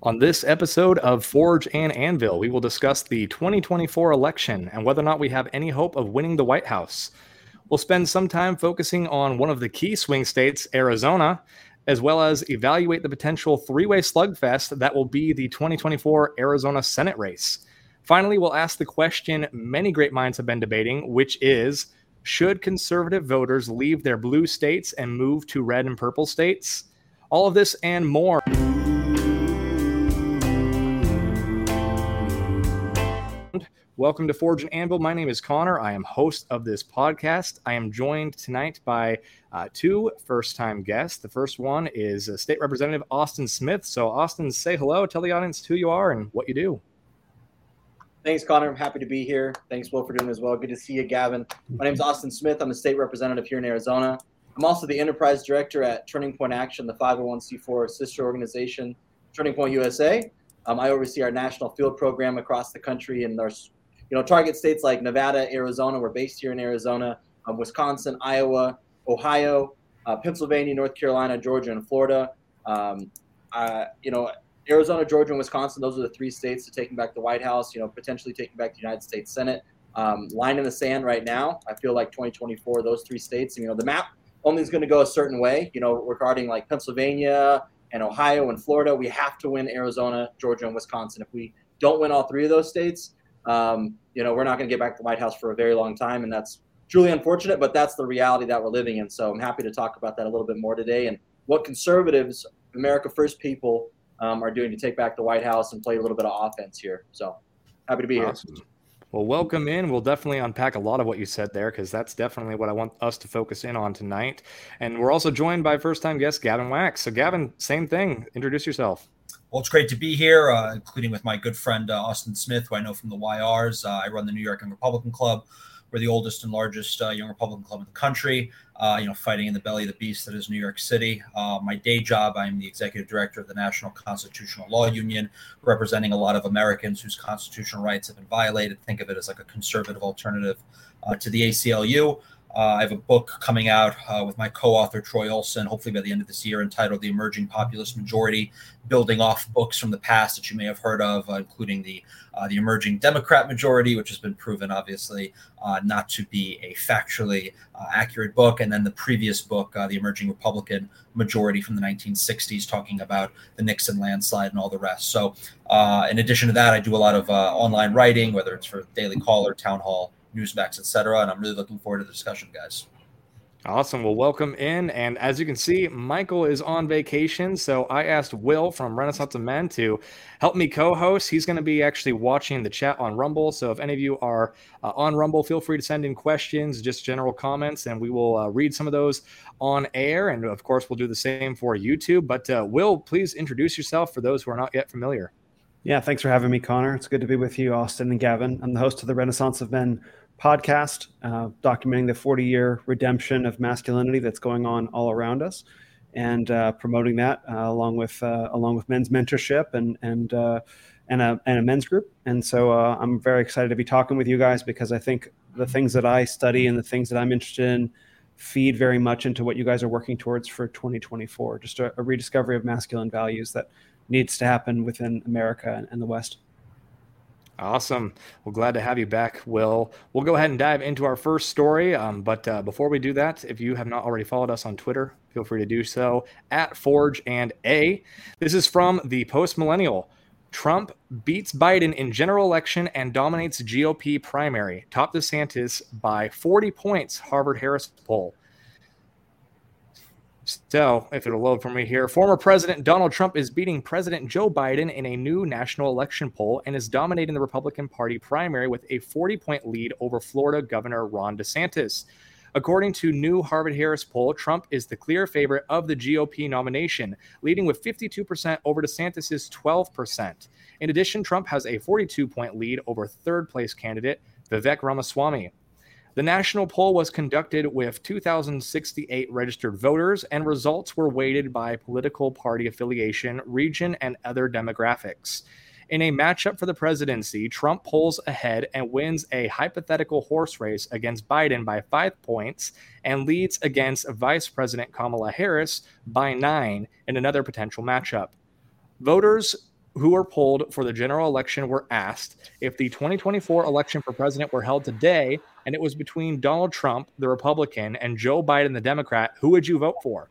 On this episode of Forge and Anvil, we will discuss the 2024 election and whether or not we have any hope of winning the White House. We'll spend some time focusing on one of the key swing states, Arizona, as well as evaluate the potential three way slugfest that will be the 2024 Arizona Senate race. Finally, we'll ask the question many great minds have been debating, which is Should conservative voters leave their blue states and move to red and purple states? All of this and more. Welcome to Forge and Anvil. My name is Connor. I am host of this podcast. I am joined tonight by uh, two first time guests. The first one is uh, State Representative Austin Smith. So, Austin, say hello, tell the audience who you are and what you do. Thanks, Connor. I'm happy to be here. Thanks, Will, for doing as well. Good to see you, Gavin. My name is Austin Smith. I'm a state representative here in Arizona. I'm also the enterprise director at Turning Point Action, the 501c4 sister organization, Turning Point USA. Um, I oversee our national field program across the country, and our you know, target states like Nevada, Arizona. We're based here in Arizona, um, Wisconsin, Iowa, Ohio, uh, Pennsylvania, North Carolina, Georgia, and Florida. Um, uh, you know, Arizona, Georgia, and Wisconsin. Those are the three states to taking back the White House. You know, potentially taking back the United States Senate. Um, line in the sand right now. I feel like 2024, those three states. You know, the map only is going to go a certain way. You know, regarding like Pennsylvania and Ohio and Florida, we have to win Arizona, Georgia, and Wisconsin. If we don't win all three of those states, um, you know, we're not going to get back to the White House for a very long time, and that's truly unfortunate. But that's the reality that we're living in. So I'm happy to talk about that a little bit more today and what conservatives, America First people, um, are doing to take back the White House and play a little bit of offense here. So happy to be awesome. here. Well, welcome in. We'll definitely unpack a lot of what you said there because that's definitely what I want us to focus in on tonight. And we're also joined by first time guest Gavin Wax. So, Gavin, same thing. Introduce yourself. Well, it's great to be here, uh, including with my good friend uh, Austin Smith, who I know from the YRs. Uh, I run the New York Young Republican Club. We're the oldest and largest uh, young Republican club in the country. Uh, you know, fighting in the belly of the beast that is New York City. Uh, my day job, I'm the executive director of the National Constitutional Law Union, representing a lot of Americans whose constitutional rights have been violated. Think of it as like a conservative alternative to the ACLU. Uh, I have a book coming out uh, with my co-author Troy Olson, hopefully by the end of this year, entitled "The Emerging Populist Majority," building off books from the past that you may have heard of, uh, including the uh, the Emerging Democrat Majority, which has been proven obviously uh, not to be a factually uh, accurate book, and then the previous book, "The Emerging Republican Majority" from the 1960s, talking about the Nixon landslide and all the rest. So, in addition to that, I do a lot of online writing, whether it's for Daily Caller, Town Hall Newsmax, etc. And I'm really looking forward to the discussion, guys. Awesome. Well, welcome in. And as you can see, Michael is on vacation. So I asked Will from Renaissance of Men to help me co host. He's going to be actually watching the chat on Rumble. So if any of you are uh, on Rumble, feel free to send in questions, just general comments, and we will uh, read some of those on air. And of course, we'll do the same for YouTube. But uh, Will, please introduce yourself for those who are not yet familiar. Yeah, thanks for having me, Connor. It's good to be with you, Austin and Gavin. I'm the host of the Renaissance of Men podcast, uh, documenting the 40 year redemption of masculinity that's going on all around us, and uh, promoting that uh, along with uh, along with men's mentorship and and uh, and a and a men's group. And so uh, I'm very excited to be talking with you guys because I think the things that I study and the things that I'm interested in feed very much into what you guys are working towards for 2024. Just a, a rediscovery of masculine values that needs to happen within America and the West. Awesome. Well, glad to have you back, Will. We'll go ahead and dive into our first story. Um, but uh, before we do that, if you have not already followed us on Twitter, feel free to do so at Forge and A. This is from the Post Millennial. Trump beats Biden in general election and dominates GOP primary. Top DeSantis by 40 points, Harvard Harris poll. So, if it'll load for me here, former President Donald Trump is beating President Joe Biden in a new national election poll and is dominating the Republican Party primary with a 40 point lead over Florida Governor Ron DeSantis. According to new Harvard Harris poll, Trump is the clear favorite of the GOP nomination, leading with 52% over DeSantis' 12%. In addition, Trump has a 42 point lead over third place candidate Vivek Ramaswamy. The national poll was conducted with 2,068 registered voters, and results were weighted by political party affiliation, region, and other demographics. In a matchup for the presidency, Trump pulls ahead and wins a hypothetical horse race against Biden by five points and leads against Vice President Kamala Harris by nine in another potential matchup. Voters who were polled for the general election were asked if the 2024 election for president were held today and it was between Donald Trump, the Republican, and Joe Biden, the Democrat, who would you vote for?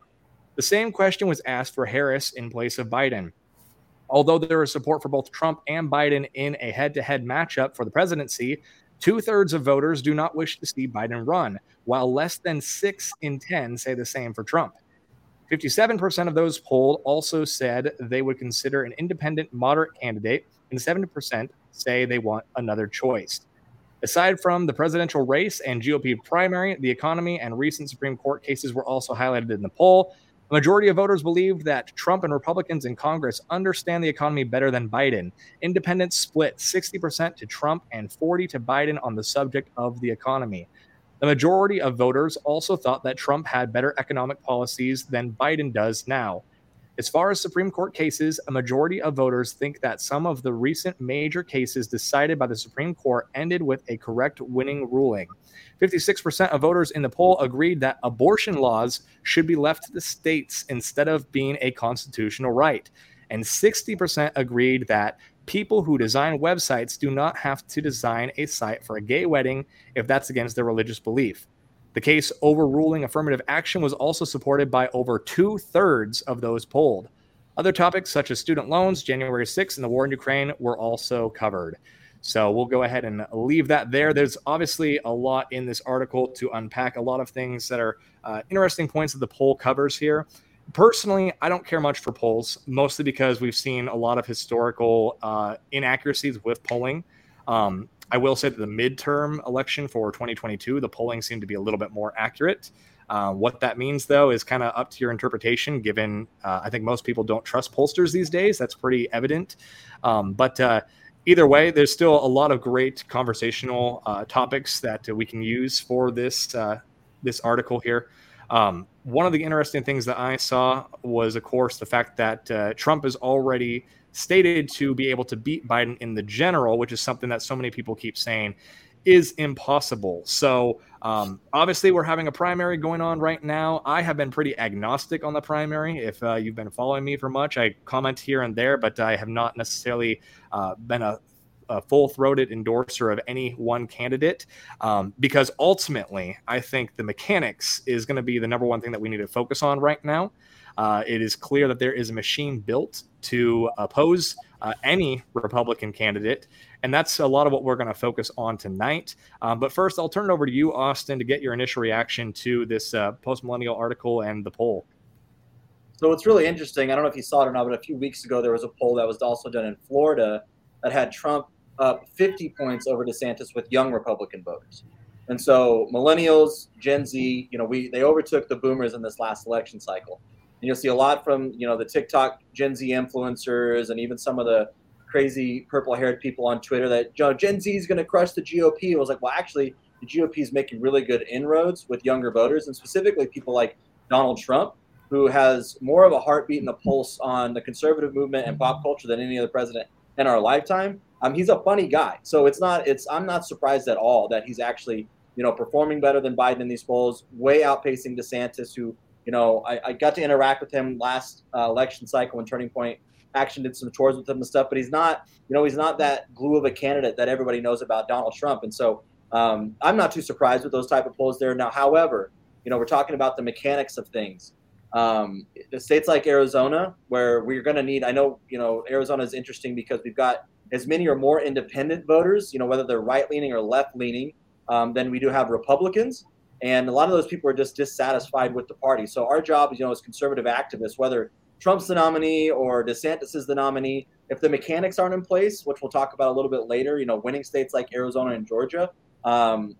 The same question was asked for Harris in place of Biden. Although there is support for both Trump and Biden in a head to head matchup for the presidency, two thirds of voters do not wish to see Biden run, while less than six in 10 say the same for Trump. 57% of those polled also said they would consider an independent moderate candidate, and 70% say they want another choice. Aside from the presidential race and GOP primary, the economy and recent Supreme Court cases were also highlighted in the poll. A majority of voters believed that Trump and Republicans in Congress understand the economy better than Biden. Independents split 60% to Trump and 40 to Biden on the subject of the economy. The majority of voters also thought that Trump had better economic policies than Biden does now. As far as Supreme Court cases, a majority of voters think that some of the recent major cases decided by the Supreme Court ended with a correct winning ruling. 56% of voters in the poll agreed that abortion laws should be left to the states instead of being a constitutional right. And 60% agreed that people who design websites do not have to design a site for a gay wedding if that's against their religious belief. The case overruling affirmative action was also supported by over two thirds of those polled. Other topics such as student loans, January 6th, and the war in Ukraine were also covered. So we'll go ahead and leave that there. There's obviously a lot in this article to unpack, a lot of things that are uh, interesting points that the poll covers here. Personally, I don't care much for polls, mostly because we've seen a lot of historical uh, inaccuracies with polling. Um, I will say that the midterm election for 2022, the polling seemed to be a little bit more accurate. Uh, what that means, though, is kind of up to your interpretation, given uh, I think most people don't trust pollsters these days. That's pretty evident. Um, but uh, either way, there's still a lot of great conversational uh, topics that we can use for this uh, this article here. Um, one of the interesting things that I saw was, of course, the fact that uh, Trump is already stated to be able to beat Biden in the general, which is something that so many people keep saying is impossible. So um, obviously, we're having a primary going on right now. I have been pretty agnostic on the primary. If uh, you've been following me for much, I comment here and there, but I have not necessarily uh, been a, a full throated endorser of any one candidate um, because ultimately, I think the mechanics is going to be the number one thing that we need to focus on right now. Uh, it is clear that there is a machine built to oppose uh, any Republican candidate. And that's a lot of what we're going to focus on tonight. Um, but first, I'll turn it over to you, Austin, to get your initial reaction to this uh, post millennial article and the poll. So, it's really interesting. I don't know if you saw it or not, but a few weeks ago, there was a poll that was also done in Florida that had Trump up 50 points over DeSantis with young Republican voters. And so, millennials, Gen Z, you know, we they overtook the boomers in this last election cycle. And you'll see a lot from you know the TikTok Gen Z influencers and even some of the crazy purple-haired people on Twitter that you know, Gen Z is going to crush the GOP. It was like, well, actually, the GOP is making really good inroads with younger voters, and specifically people like Donald Trump, who has more of a heartbeat and a pulse on the conservative movement and pop culture than any other president in our lifetime. Um, he's a funny guy, so it's not. It's I'm not surprised at all that he's actually you know performing better than Biden in these polls, way outpacing DeSantis, who you know, I, I got to interact with him last uh, election cycle when Turning Point Action did some tours with him and stuff, but he's not, you know, he's not that glue of a candidate that everybody knows about Donald Trump. And so um, I'm not too surprised with those type of polls there. Now, however, you know, we're talking about the mechanics of things. Um, the states like Arizona, where we're going to need, I know, you know, Arizona is interesting because we've got as many or more independent voters, you know, whether they're right leaning or left leaning, um, than we do have Republicans. And a lot of those people are just dissatisfied with the party. So our job, you know, as conservative activists, whether Trump's the nominee or DeSantis is the nominee, if the mechanics aren't in place, which we'll talk about a little bit later, you know, winning states like Arizona and Georgia, um,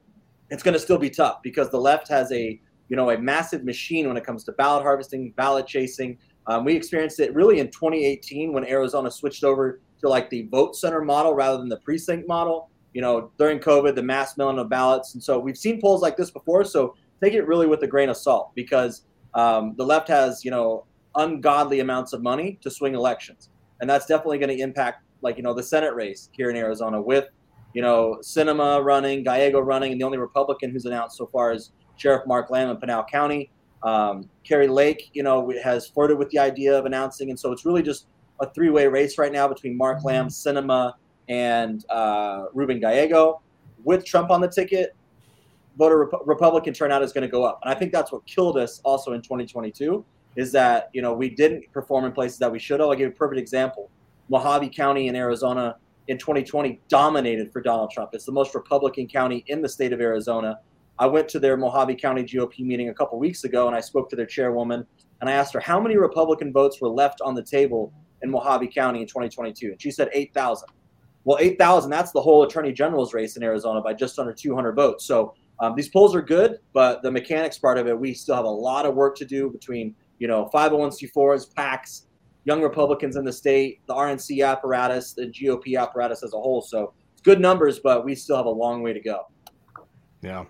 it's going to still be tough because the left has a, you know, a massive machine when it comes to ballot harvesting, ballot chasing. Um, we experienced it really in 2018 when Arizona switched over to like the vote center model rather than the precinct model you know, during COVID, the mass mailing of ballots. And so we've seen polls like this before. So take it really with a grain of salt because um, the left has, you know, ungodly amounts of money to swing elections. And that's definitely going to impact, like, you know, the Senate race here in Arizona with, you know, Sinema running, Gallego running, and the only Republican who's announced so far is Sheriff Mark Lamb in Pinal County. Um, Kari Lake, you know, has flirted with the idea of announcing. And so it's really just a three way race right now between Mark Lamb, Sinema, and uh, Ruben Gallego. With Trump on the ticket, voter Rep- Republican turnout is going to go up, and I think that's what killed us also in 2022 is that you know we didn't perform in places that we should have. I'll give you a perfect example: Mohave County in Arizona in 2020 dominated for Donald Trump. It's the most Republican county in the state of Arizona. I went to their Mohave County GOP meeting a couple weeks ago, and I spoke to their chairwoman, and I asked her how many Republican votes were left on the table in Mohave County in 2022, and she said 8,000. Well, 8,000, that's the whole attorney general's race in Arizona by just under 200 votes. So um, these polls are good, but the mechanics part of it, we still have a lot of work to do between, you know, 501c4s, PACs, young Republicans in the state, the RNC apparatus, the GOP apparatus as a whole. So it's good numbers, but we still have a long way to go. Yeah,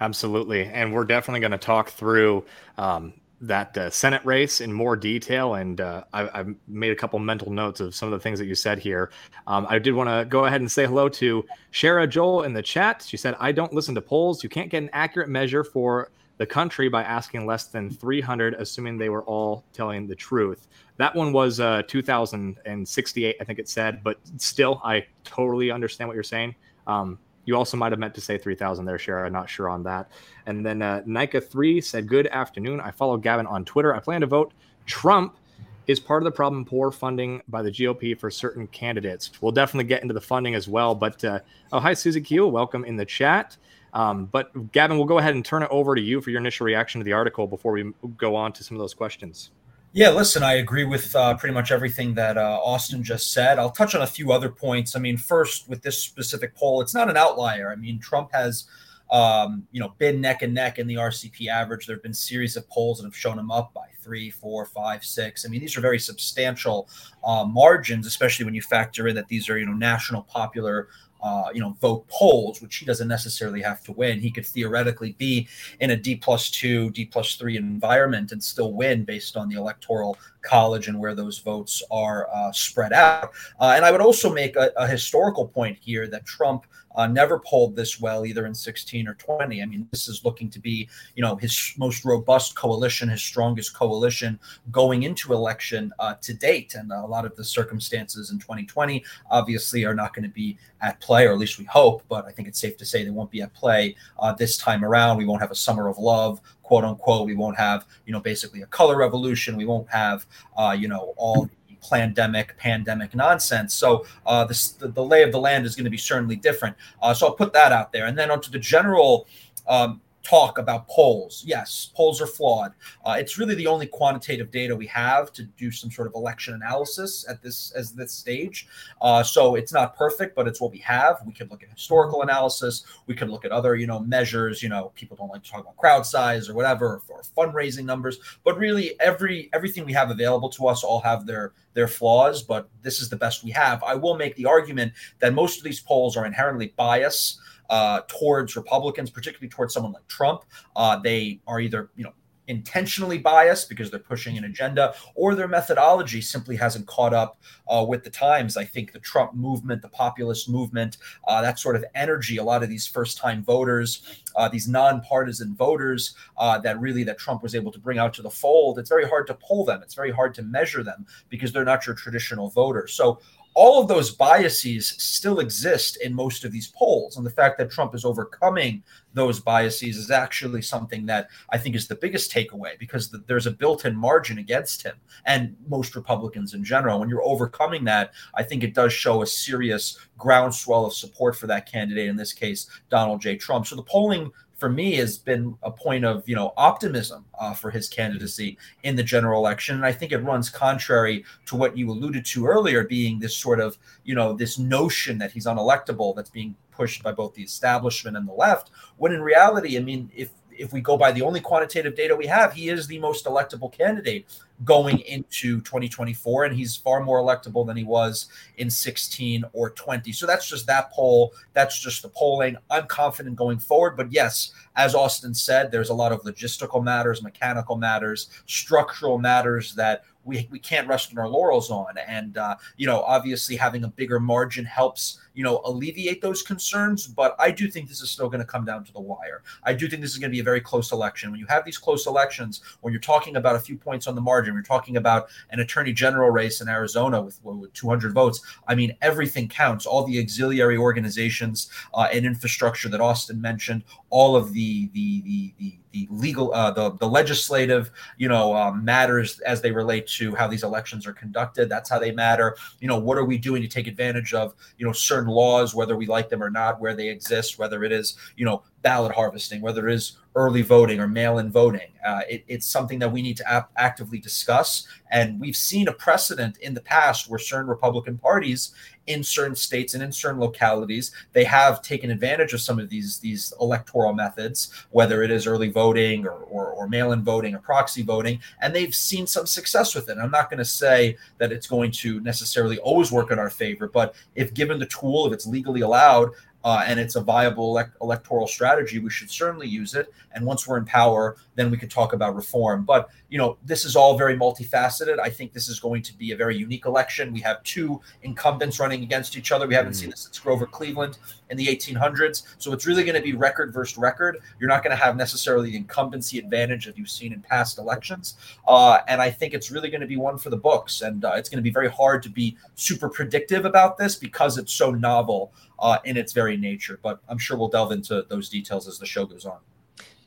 absolutely. And we're definitely going to talk through um, that uh, Senate race in more detail. And uh, I, have made a couple mental notes of some of the things that you said here. Um, I did want to go ahead and say hello to Shara Joel in the chat. She said, I don't listen to polls. You can't get an accurate measure for the country by asking less than 300, assuming they were all telling the truth. That one was uh, 2068, I think it said, but still, I totally understand what you're saying. Um, you also might have meant to say 3000 there, Shara. Not sure on that. And then uh, Nika3 said, Good afternoon. I follow Gavin on Twitter. I plan to vote Trump is part of the problem poor funding by the GOP for certain candidates. We'll definitely get into the funding as well. But uh, oh, hi, Susie Keel. Welcome in the chat. Um, but Gavin, we'll go ahead and turn it over to you for your initial reaction to the article before we go on to some of those questions. Yeah, listen, I agree with uh, pretty much everything that uh, Austin just said. I'll touch on a few other points. I mean, first, with this specific poll, it's not an outlier. I mean, Trump has, um, you know, been neck and neck in the RCP average. There have been series of polls that have shown him up by three, four, five, six. I mean, these are very substantial uh, margins, especially when you factor in that these are, you know, national popular uh, you know, vote polls, which he doesn't necessarily have to win. He could theoretically be in a D plus two, D plus three environment and still win based on the electoral college and where those votes are uh, spread out. Uh, and I would also make a, a historical point here that Trump uh, never polled this well either in 16 or 20. I mean, this is looking to be, you know, his most robust coalition, his strongest coalition going into election uh, to date. And a lot of the circumstances in 2020 obviously are not going to be at play, or at least we hope. But I think it's safe to say they won't be at play uh, this time around. We won't have a summer of love quote unquote. We won't have, you know, basically a color revolution. We won't have, uh, you know, all pandemic pandemic nonsense. So uh, this, the, the lay of the land is going to be certainly different. Uh, so i'll put that out there. And then onto the general um, talk about polls. Yes, polls are flawed. Uh, it's really the only quantitative data we have to do some sort of election analysis at this as this stage. Uh, so it's not perfect, but it's what we have. We can look at historical analysis. We can look at other you know measures. You know, people don't like to talk about crowd size or whatever or fundraising numbers, but really every everything we have available to us all have their their flaws. But this is the best we have. I will make the argument that most of these polls are inherently biased uh, towards Republicans, particularly towards someone like Trump. Uh, they are either, you know, intentionally biased because they're pushing an agenda, or their methodology simply hasn't caught up uh, with the times. I think the Trump movement, the populist movement, uh, that sort of energy, a lot of these first-time voters, uh, these nonpartisan voters uh, that really that Trump was able to bring out to the fold. It's very hard to pull them. It's very hard to measure them because they're not your traditional voters. So all of those biases still exist in most of these polls. And the fact that Trump is overcoming those biases is actually something that I think is the biggest takeaway because the, there's a built in margin against him and most Republicans in general. When you're overcoming that, I think it does show a serious groundswell of support for that candidate, in this case, Donald J. Trump. So the polling for me has been a point of you know optimism uh, for his candidacy in the general election. And i think it runs contrary to what you alluded to earlier being this sort of you know this notion that he's unelectable that's being pushed by both the establishment and the left when in reality i mean if if we go by the only quantitative data we have, he is the most electable candidate going into 2024, and he's far more electable than he was in 16 or 20. So that's just that poll. That's just the polling. I'm confident going forward. But yes, as Austin said, there's a lot of logistical matters, mechanical matters, structural matters that we, we can't rest on our laurels on. And, uh, you know, obviously having a bigger margin helps, you know, alleviate those concerns. But I do think this is still going to come down to the wire. I do think this is going to be a very close election. When you have these close elections, when you're talking about a few points on the margin, you're talking about an attorney general race in Arizona with, with 200 votes. I mean, everything counts. All the auxiliary organizations uh, and infrastructure that Austin mentioned, all of the the the the, the legal uh, the the legislative you know um, matters as they relate to how these elections are conducted. That's how they matter. You know, what are we doing to take advantage of you know certain laws, whether we like them or not, where they exist, whether it is you know ballot harvesting, whether it is early voting or mail-in voting. Uh, it, it's something that we need to ap- actively discuss, and we've seen a precedent in the past where certain Republican parties in certain states and in certain localities they have taken advantage of some of these these electoral methods, whether it is early voting or, or, or mail-in voting or proxy voting, and they've seen some success with it. I'm not going to say that it's going to necessarily always work in our favor, but if given the tool, if it's legally allowed, uh, and it's a viable elect- electoral strategy, we should certainly use it. And once we're in power, then we could talk about reform. But you know, this is all very multifaceted. I think this is going to be a very unique election. We have two incumbents running against each other. We haven't mm. seen this since Grover Cleveland in the 1800s. So it's really going to be record versus record. You're not going to have necessarily the incumbency advantage that you've seen in past elections. Uh, and I think it's really going to be one for the books. And uh, it's going to be very hard to be super predictive about this because it's so novel uh, in its very nature. But I'm sure we'll delve into those details as the show goes on.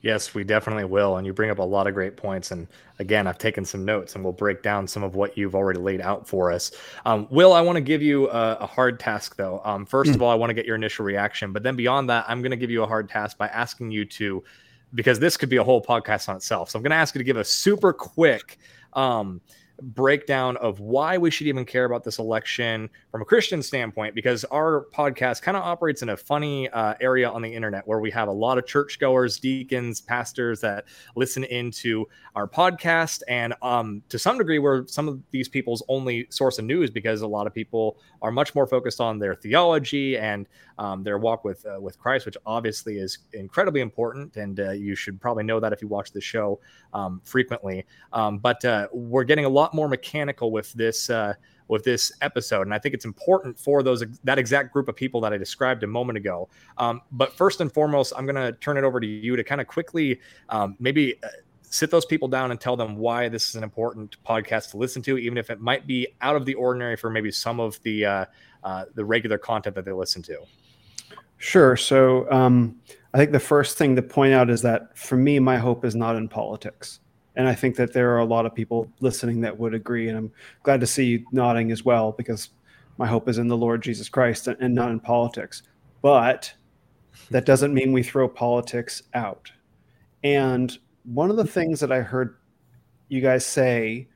Yes, we definitely will. And you bring up a lot of great points. And again, I've taken some notes and we'll break down some of what you've already laid out for us. Um, Will, I want to give you a, a hard task, though. Um, first mm. of all, I want to get your initial reaction. But then beyond that, I'm going to give you a hard task by asking you to, because this could be a whole podcast on itself. So I'm going to ask you to give a super quick. Um, breakdown of why we should even care about this election from a Christian standpoint, because our podcast kind of operates in a funny uh, area on the internet where we have a lot of churchgoers, deacons, pastors that listen into our podcast. And um, to some degree, we're some of these people's only source of news because a lot of people are much more focused on their theology and um, their walk with uh, with Christ, which obviously is incredibly important. And uh, you should probably know that if you watch the show um, frequently. Um, but uh, we're getting a lot more mechanical with this uh, with this episode, and I think it's important for those that exact group of people that I described a moment ago. Um, but first and foremost, I'm going to turn it over to you to kind of quickly um, maybe uh, sit those people down and tell them why this is an important podcast to listen to, even if it might be out of the ordinary for maybe some of the uh, uh, the regular content that they listen to. Sure. So um, I think the first thing to point out is that for me, my hope is not in politics. And I think that there are a lot of people listening that would agree. And I'm glad to see you nodding as well, because my hope is in the Lord Jesus Christ and not in politics. But that doesn't mean we throw politics out. And one of the things that I heard you guys say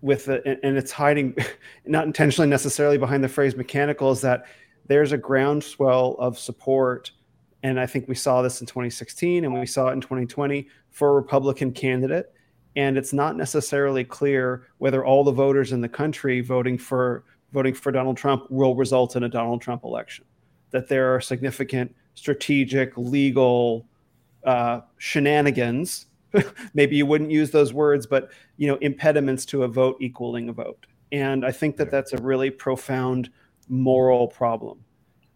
with the, and it's hiding not intentionally necessarily behind the phrase mechanical is that there's a groundswell of support and I think we saw this in 2016 and we saw it in 2020 for a Republican candidate. And it's not necessarily clear whether all the voters in the country voting for voting for Donald Trump will result in a Donald Trump election. That there are significant strategic, legal uh, shenanigans. Maybe you wouldn't use those words, but you know, impediments to a vote equaling a vote. And I think that that's a really profound moral problem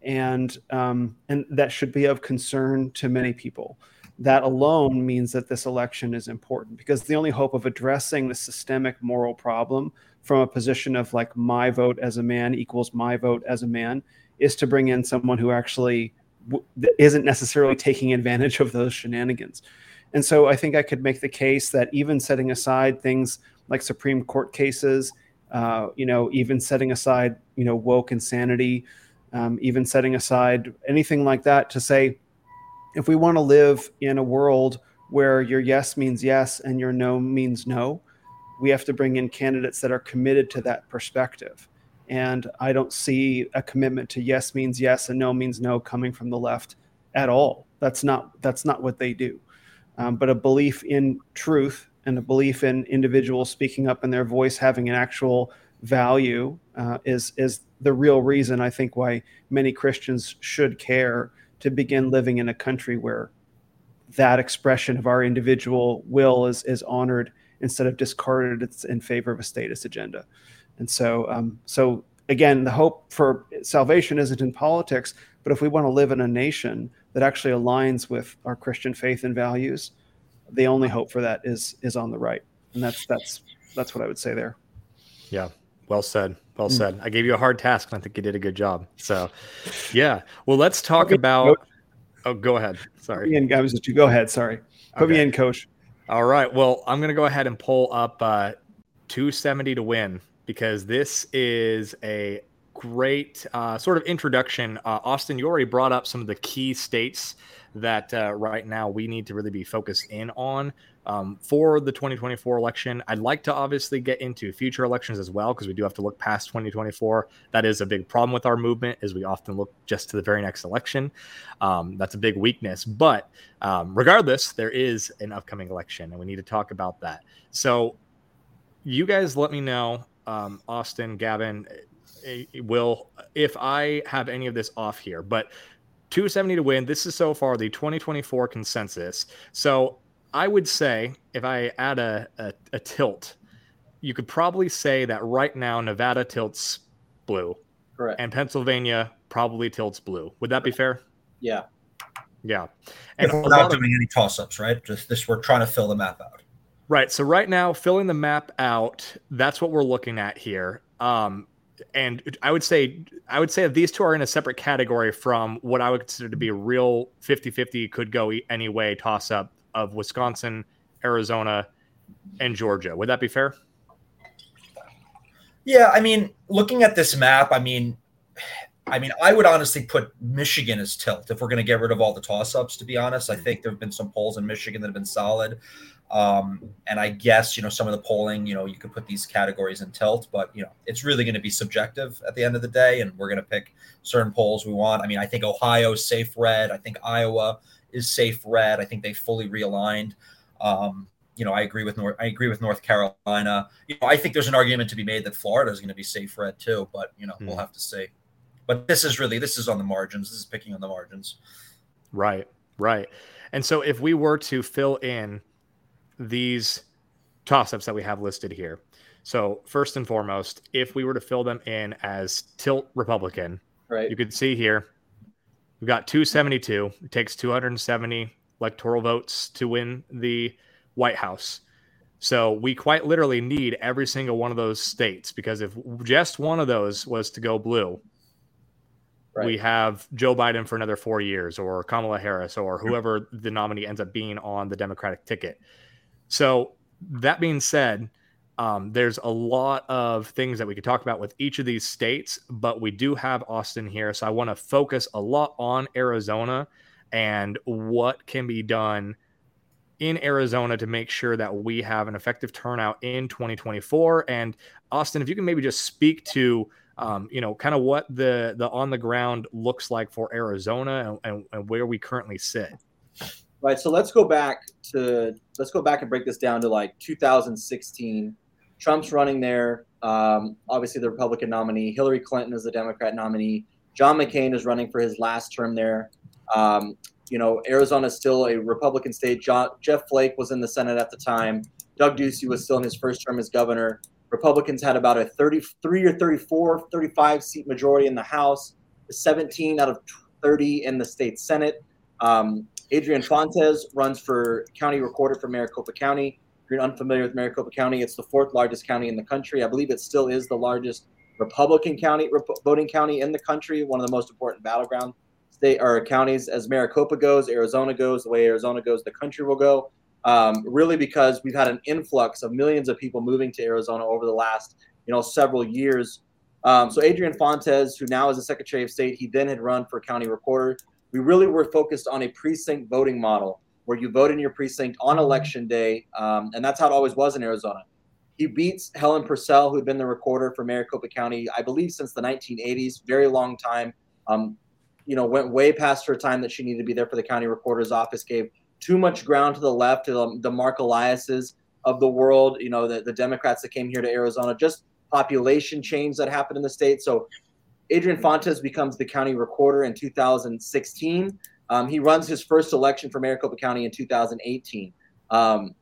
and um, and that should be of concern to many people. That alone means that this election is important because the only hope of addressing the systemic moral problem from a position of like my vote as a man equals my vote as a man is to bring in someone who actually w- isn't necessarily taking advantage of those shenanigans. And so I think I could make the case that even setting aside things like Supreme Court cases, uh, you know, even setting aside, you know, woke insanity, um, even setting aside anything like that to say, if we want to live in a world where your yes means yes and your no means no, we have to bring in candidates that are committed to that perspective. And I don't see a commitment to yes means yes and no means no coming from the left at all. That's not that's not what they do. Um, but a belief in truth and a belief in individuals speaking up and their voice having an actual value uh, is is the real reason I think why many Christians should care to begin living in a country where that expression of our individual will is is honored instead of discarded it in favor of a status agenda. And so, um, so again, the hope for salvation isn't in politics, but if we want to live in a nation that actually aligns with our Christian faith and values, the only hope for that is is on the right, and that's that's that's what I would say there. Yeah, well said. Well mm. said. I gave you a hard task, and I think you did a good job. So, yeah. Well, let's talk about. Oh, go ahead. Sorry. I was just you. Go ahead. Sorry. Put okay. me in, coach. All right. Well, I'm going to go ahead and pull up uh, 270 to win because this is a great uh, sort of introduction. Uh, Austin, you already brought up some of the key states that uh, right now we need to really be focused in on um, for the 2024 election. I'd like to obviously get into future elections as well because we do have to look past 2024. That is a big problem with our movement is we often look just to the very next election. Um, that's a big weakness. But um, regardless, there is an upcoming election and we need to talk about that. So you guys let me know, um, Austin, Gavin, eh, eh, will if I have any of this off here, but 270 to win. This is so far the 2024 consensus. So I would say if I add a, a, a tilt, you could probably say that right now Nevada tilts blue. Correct. And Pennsylvania probably tilts blue. Would that be fair? Yeah. Yeah. And if we're not doing of, any toss ups, right? Just this, we're trying to fill the map out. Right. So right now, filling the map out, that's what we're looking at here. Um, and I would say I would say that these two are in a separate category from what I would consider to be a real 50-50 could go any way toss up of Wisconsin, Arizona, and Georgia. Would that be fair? Yeah, I mean, looking at this map, I mean, I mean, I would honestly put Michigan as tilt if we're going to get rid of all the toss-ups. To be honest, I think there have been some polls in Michigan that have been solid. Um, and I guess, you know, some of the polling, you know, you could put these categories in tilt, but, you know, it's really going to be subjective at the end of the day. And we're going to pick certain polls we want. I mean, I think Ohio is safe red. I think Iowa is safe red. I think they fully realigned. Um, you know, I agree with North. I agree with North Carolina. You know, I think there's an argument to be made that Florida is going to be safe red too, but you know, hmm. we'll have to see. But this is really this is on the margins. This is picking on the margins. Right, right. And so, if we were to fill in these toss ups that we have listed here. So, first and foremost, if we were to fill them in as tilt Republican, right. you could see here we've got 272. It takes 270 electoral votes to win the White House. So, we quite literally need every single one of those states because if just one of those was to go blue, Right. we have Joe Biden for another four years, or Kamala Harris, or whoever the nominee ends up being on the Democratic ticket. So that being said, um, there's a lot of things that we could talk about with each of these states, but we do have Austin here. So I want to focus a lot on Arizona and what can be done in Arizona to make sure that we have an effective turnout in 2024. And Austin, if you can maybe just speak to, um, you know, kind of what the the on the ground looks like for Arizona and, and, and where we currently sit. Right. So let's go back to let's go back and break this down to like 2016. Trump's running there. Um, obviously, the Republican nominee. Hillary Clinton is the Democrat nominee. John McCain is running for his last term there. Um, you know, Arizona is still a Republican state. John, Jeff Flake was in the Senate at the time. Doug Ducey was still in his first term as governor. Republicans had about a 33 or 34, 35 seat majority in the House, 17 out of 30 in the state Senate. Um, Adrian Fontes runs for county recorder for Maricopa County. If you're unfamiliar with Maricopa County, it's the fourth largest county in the country. I believe it still is the largest Republican county rep- voting county in the country. One of the most important battleground state or counties as Maricopa goes, Arizona goes. The way Arizona goes, the country will go. Um, really, because we've had an influx of millions of people moving to Arizona over the last you know several years. Um, so Adrian Fontes, who now is the Secretary of State, he then had run for county recorder we really were focused on a precinct voting model where you vote in your precinct on election day, um, and that's how it always was in Arizona. He beats Helen Purcell, who had been the recorder for Maricopa County, I believe, since the 1980s, very long time. Um, you know, went way past her time that she needed to be there for the county recorder's office. Gave too much ground to the left, to the, the Mark Eliases of the world. You know, the, the Democrats that came here to Arizona, just population change that happened in the state. So Adrian Fontes becomes the county recorder in 2016. Um, he runs his first election for Maricopa County in 2018. Um,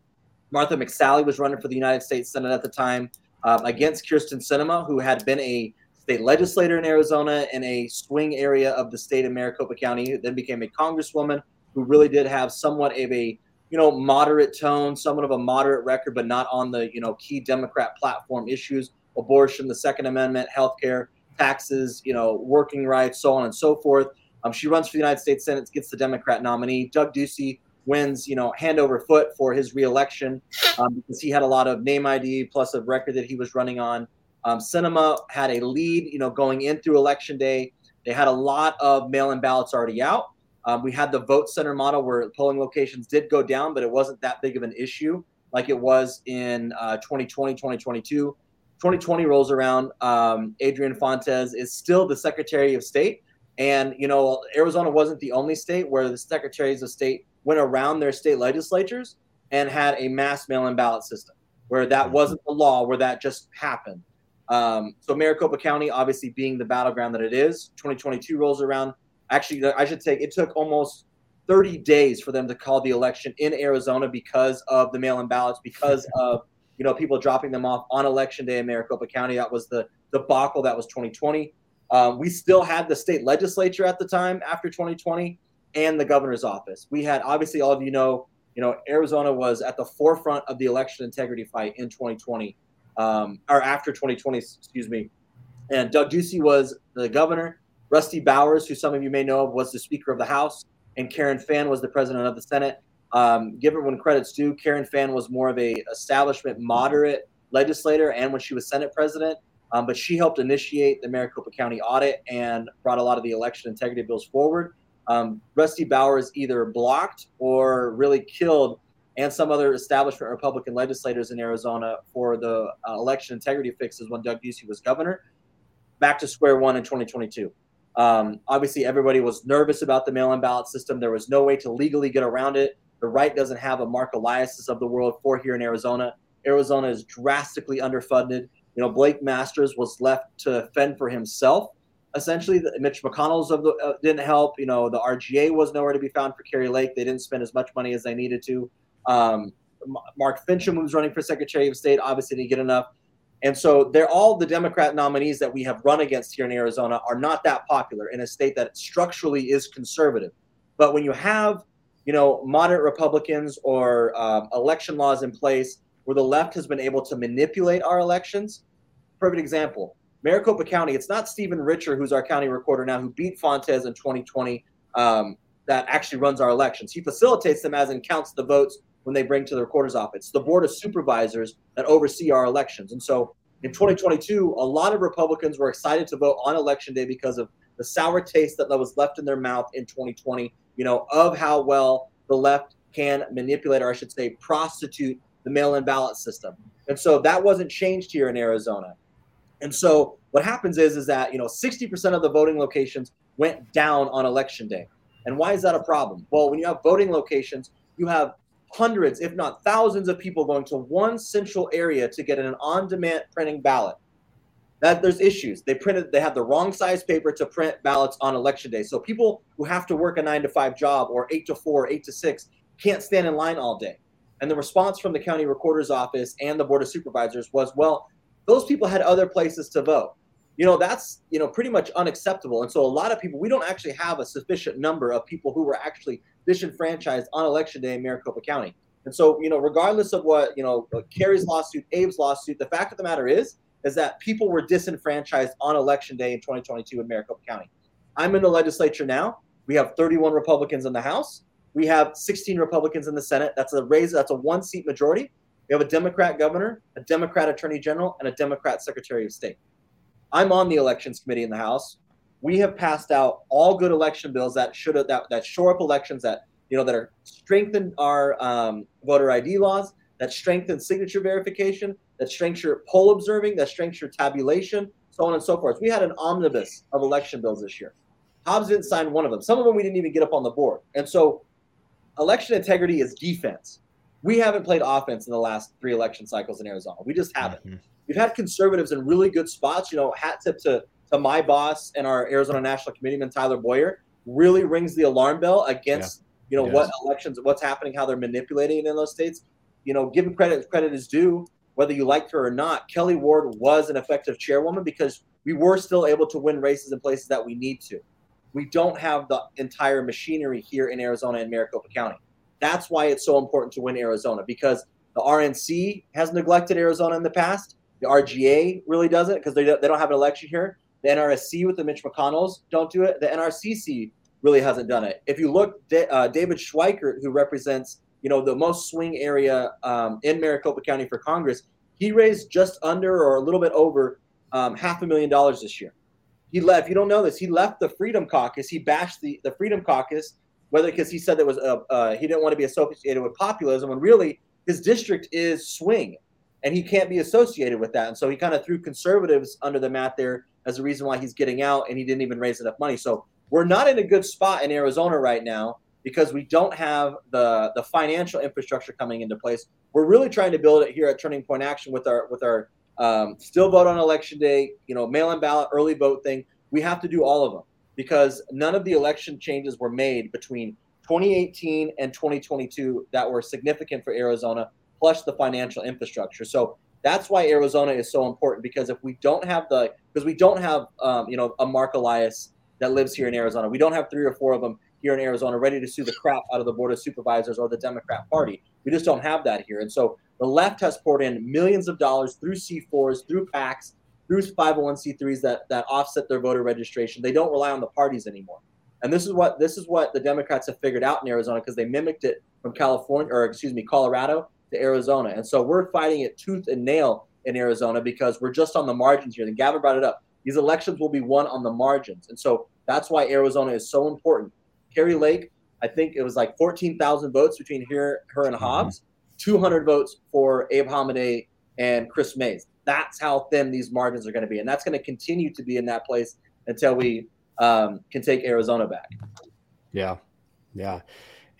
Martha McSally was running for the United States Senate at the time um, against Kyrsten Sinema, who had been a state legislator in Arizona in a swing area of the state of Maricopa County, then became a congresswoman who really did have somewhat of a you know moderate tone, somewhat of a moderate record, but not on the you know key Democrat platform issues: abortion, the Second Amendment, healthcare, taxes, you know, working rights, so on and so forth. Um, she runs for the United States Senate, gets the Democrat nominee. Doug Ducey wins, you know, hand over foot for his reelection um, because he had a lot of name ID plus a record that he was running on. Um, Sinema had a lead, you know, going in through election day. They had a lot of mail-in ballots already out. Um, we had the vote center model where polling locations did go down, but it wasn't that big of an issue like it was in uh, 2020, 2022. 2020 rolls around. Um, Adrian Fontes is still the Secretary of State. And, you know, Arizona wasn't the only state where the secretaries of state went around their state legislatures and had a mass mail in ballot system where that mm-hmm. wasn't the law, where that just happened. Um, so Maricopa County, obviously being the battleground that it is, 2022 rolls around. Actually, I should say it took almost 30 days for them to call the election in Arizona because of the mail-in ballots, because of you know people dropping them off on election day in Maricopa County. That was the debacle that was 2020. Um, we still had the state legislature at the time after 2020 and the governor's office. We had obviously all of you know, you know, Arizona was at the forefront of the election integrity fight in 2020, um, or after 2020, excuse me. And Doug Ducey was the governor. Rusty Bowers, who some of you may know, was the Speaker of the House, and Karen Fann was the President of the Senate. Um, given when credits due, Karen Fann was more of a establishment moderate legislator, and when she was Senate President, um, but she helped initiate the Maricopa County audit and brought a lot of the election integrity bills forward. Um, Rusty Bowers either blocked or really killed, and some other establishment Republican legislators in Arizona for the uh, election integrity fixes when Doug Ducey was governor. Back to square one in 2022. Um, obviously, everybody was nervous about the mail in ballot system. There was no way to legally get around it. The right doesn't have a Mark Elias's of the world for here in Arizona. Arizona is drastically underfunded. You know, Blake Masters was left to fend for himself. Essentially, Mitch McConnell's of the uh, didn't help. You know, the RGA was nowhere to be found for Kari Lake. They didn't spend as much money as they needed to. Um, Mark Finchem, who's running for Secretary of State, obviously didn't get enough. And so they're all the Democrat nominees that we have run against here in Arizona are not that popular in a state that structurally is conservative. But when you have, you know, moderate Republicans or um, election laws in place where the left has been able to manipulate our elections, perfect example. Maricopa County, it's not Stephen Richer, who's our county recorder now, who beat Fontes in 2020, um, that actually runs our elections. He facilitates them as and counts the votes when they bring to the recorder's office. It's the board of supervisors that oversee our elections. And so in 2022, a lot of Republicans were excited to vote on election day because of the sour taste that was left in their mouth in 2020, you know, of how well the left can manipulate, or I should say, prostitute the mail in ballot system. And so that wasn't changed here in Arizona. And so what happens is is that you know 60% of the voting locations went down on election day. And why is that a problem? Well, when you have voting locations, you have hundreds, if not thousands, of people going to one central area to get an on-demand printing ballot. That there's issues. They printed, they have the wrong size paper to print ballots on election day. So people who have to work a nine to five job or eight to four, eight to six, can't stand in line all day. And the response from the county recorder's office and the board of supervisors was, well, those people had other places to vote. You know, that's, you know, pretty much unacceptable. And so a lot of people, we don't actually have a sufficient number of people who were actually disenfranchised on election day in Maricopa County. And so, you know, regardless of what, you know, uh, Kari's lawsuit, Abe's lawsuit, the fact of the matter is, is that people were disenfranchised on election day in 2022 in Maricopa County. I'm in the legislature now. We have 31 Republicans in the House. We have 16 Republicans in the Senate. That's a raise. That's a one seat majority. We have a Democrat governor, a Democrat attorney general, and a Democrat secretary of state. I'm on the elections committee in the House. We have passed out all good election bills that should have that, that shore up elections that you know that are strengthen our um, voter ID laws, that strengthen signature verification, that strengthen poll observing, that strengthen tabulation, so on and so forth. We had an omnibus of election bills this year. Hobbs didn't sign one of them. Some of them we didn't even get up on the board. And so election integrity is defense we haven't played offense in the last three election cycles in Arizona. We just haven't. Mm-hmm. We've had conservatives in really good spots. You know, hat tip to to my boss and our Arizona National Committeeman Tyler Boyer really rings the alarm bell against yeah. you know yes. what elections, what's happening, how they're manipulating it in those states. you know, give credit credit is due, whether you liked her or not. Kelly Ward was an effective chairwoman because we were still able to win races in places that we need to. We don't have the entire machinery here in Arizona and Maricopa County. That's why it's so important to win Arizona because the RNC has neglected Arizona in the past. The RGA really doesn't because they, they don't have an election here. The NRSC with the Mitch McConnells don't do it. The NRCC really hasn't done it. If you look, uh, David Schweikert, who represents you know the most swing area um, in Maricopa County for Congress, he raised just under or a little bit over um, half a million dollars this year. He left. You don't know this, he left the Freedom Caucus. He bashed the, the Freedom Caucus, whether because he said that was a, uh, he didn't want to be associated with populism, when really his district is swing, and he can't be associated with that. And so he kind of threw conservatives under the mat there as a reason why he's getting out, and he didn't even raise enough money. So we're not in a good spot in Arizona right now because we don't have the the financial infrastructure coming into place. We're really trying to build it here at Turning Point Action with our with our um, still vote on election day, you know, mail-in ballot, early vote thing. We have to do all of them because none of the election changes were made between 2018 and 2022 that were significant for Arizona, plus the financial infrastructure. So that's why Arizona is so important because if we don't have the because we don't have um, you know a Mark Elias that lives here in Arizona, we don't have three or four of them here in Arizona ready to sue the crap out of the board of supervisors or the Democrat Party. We just don't have that here, and so the left has poured in millions of dollars through C4s, through PACs, through 501c3s that that offset their voter registration. They don't rely on the parties anymore. And this is what this is what the Democrats have figured out in Arizona because they mimicked it from California or excuse me, Colorado to Arizona. And so we're fighting it tooth and nail in Arizona because we're just on the margins here. And Gavin brought it up. These elections will be won on the margins. And so that's why Arizona is so important. Kari Lake, I think it was like 14,000 votes between her, her and mm-hmm. Hobbs, 200 votes for Abe Hamadeh and Kris Mayes. That's how thin these margins are going to be. And that's going to continue to be in that place until we um, can take Arizona back. Yeah. Yeah.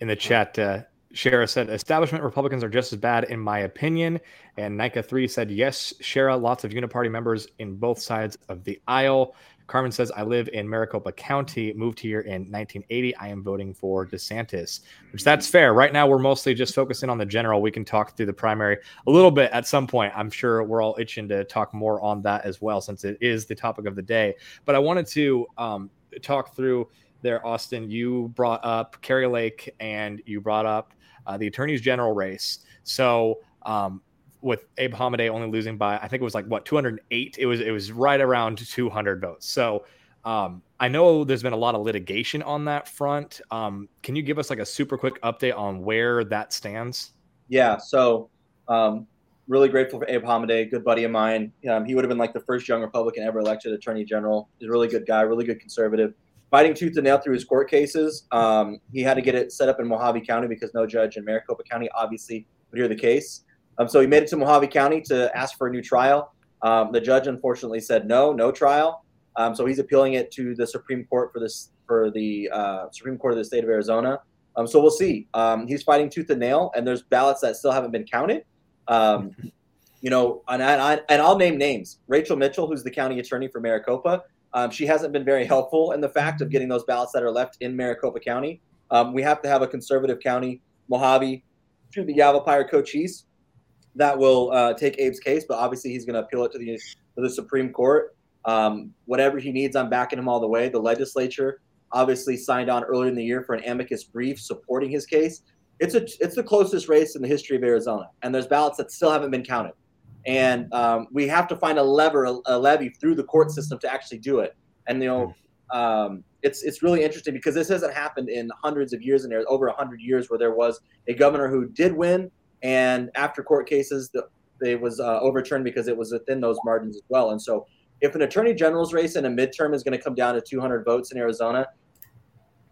In the chat, uh, Shara said establishment Republicans are just as bad in my opinion. And Nika 3 said, yes, Shara, lots of uniparty members in both sides of the aisle. Carmen says, I live in Maricopa County, moved here in 1980. I am voting for DeSantis, which that's fair. Right now, we're mostly just focusing on the general. We can talk through the primary a little bit at some point. I'm sure we're all itching to talk more on that as well, since it is the topic of the day. But I wanted to um, talk through there, Austin. You brought up Kari Lake and you brought up uh, the attorney's general race. So, um, with Abe Hamadeh only losing by I think it was like what 208. It was it was right around 200 votes. So um, I know there's been a lot of litigation on that front. Um, can you give us like a super quick update on where that stands? Yeah. So um, really grateful for Abe Hamadeh, good buddy of mine. Um, he would have been like the first young Republican ever elected attorney general. He's a really good guy, really good conservative. Fighting tooth and nail through his court cases. Um, he had to get it set up in Mohave County because no judge in Maricopa County obviously would hear the case. Um, so he made it to Mohave County to ask for a new trial. Um, the judge unfortunately said no, no trial. Um, so he's appealing it to the Supreme Court for this for the uh, Supreme Court of the state of Arizona. Um, so we'll see. Um, he's fighting tooth and nail, and there's ballots that still haven't been counted. Um, you know, and I, and I'll name names. Rachel Mitchell, who's the county attorney for Maricopa, she hasn't been very helpful in the fact of getting those ballots that are left in Maricopa County. we have to have a conservative county, Mohave, through the Yavapai or Cochise that will uh, take Abe's case, but obviously he's going to appeal it to the to the Supreme Court. Um, whatever he needs, I'm backing him all the way. The legislature obviously signed on earlier in the year for an amicus brief supporting his case. It's a it's the closest race in the history of Arizona, and there's ballots that still haven't been counted. And um, we have to find a lever, a, a, levy through the court system to actually do it. And you know, um, it's it's really interesting because this hasn't happened in hundreds of years, and there's over hundred years where there was a governor who did win and after court cases, the, it was uh, overturned because it was within those margins as well. And so, if an attorney general's race in a midterm is going to come down to 200 votes in Arizona,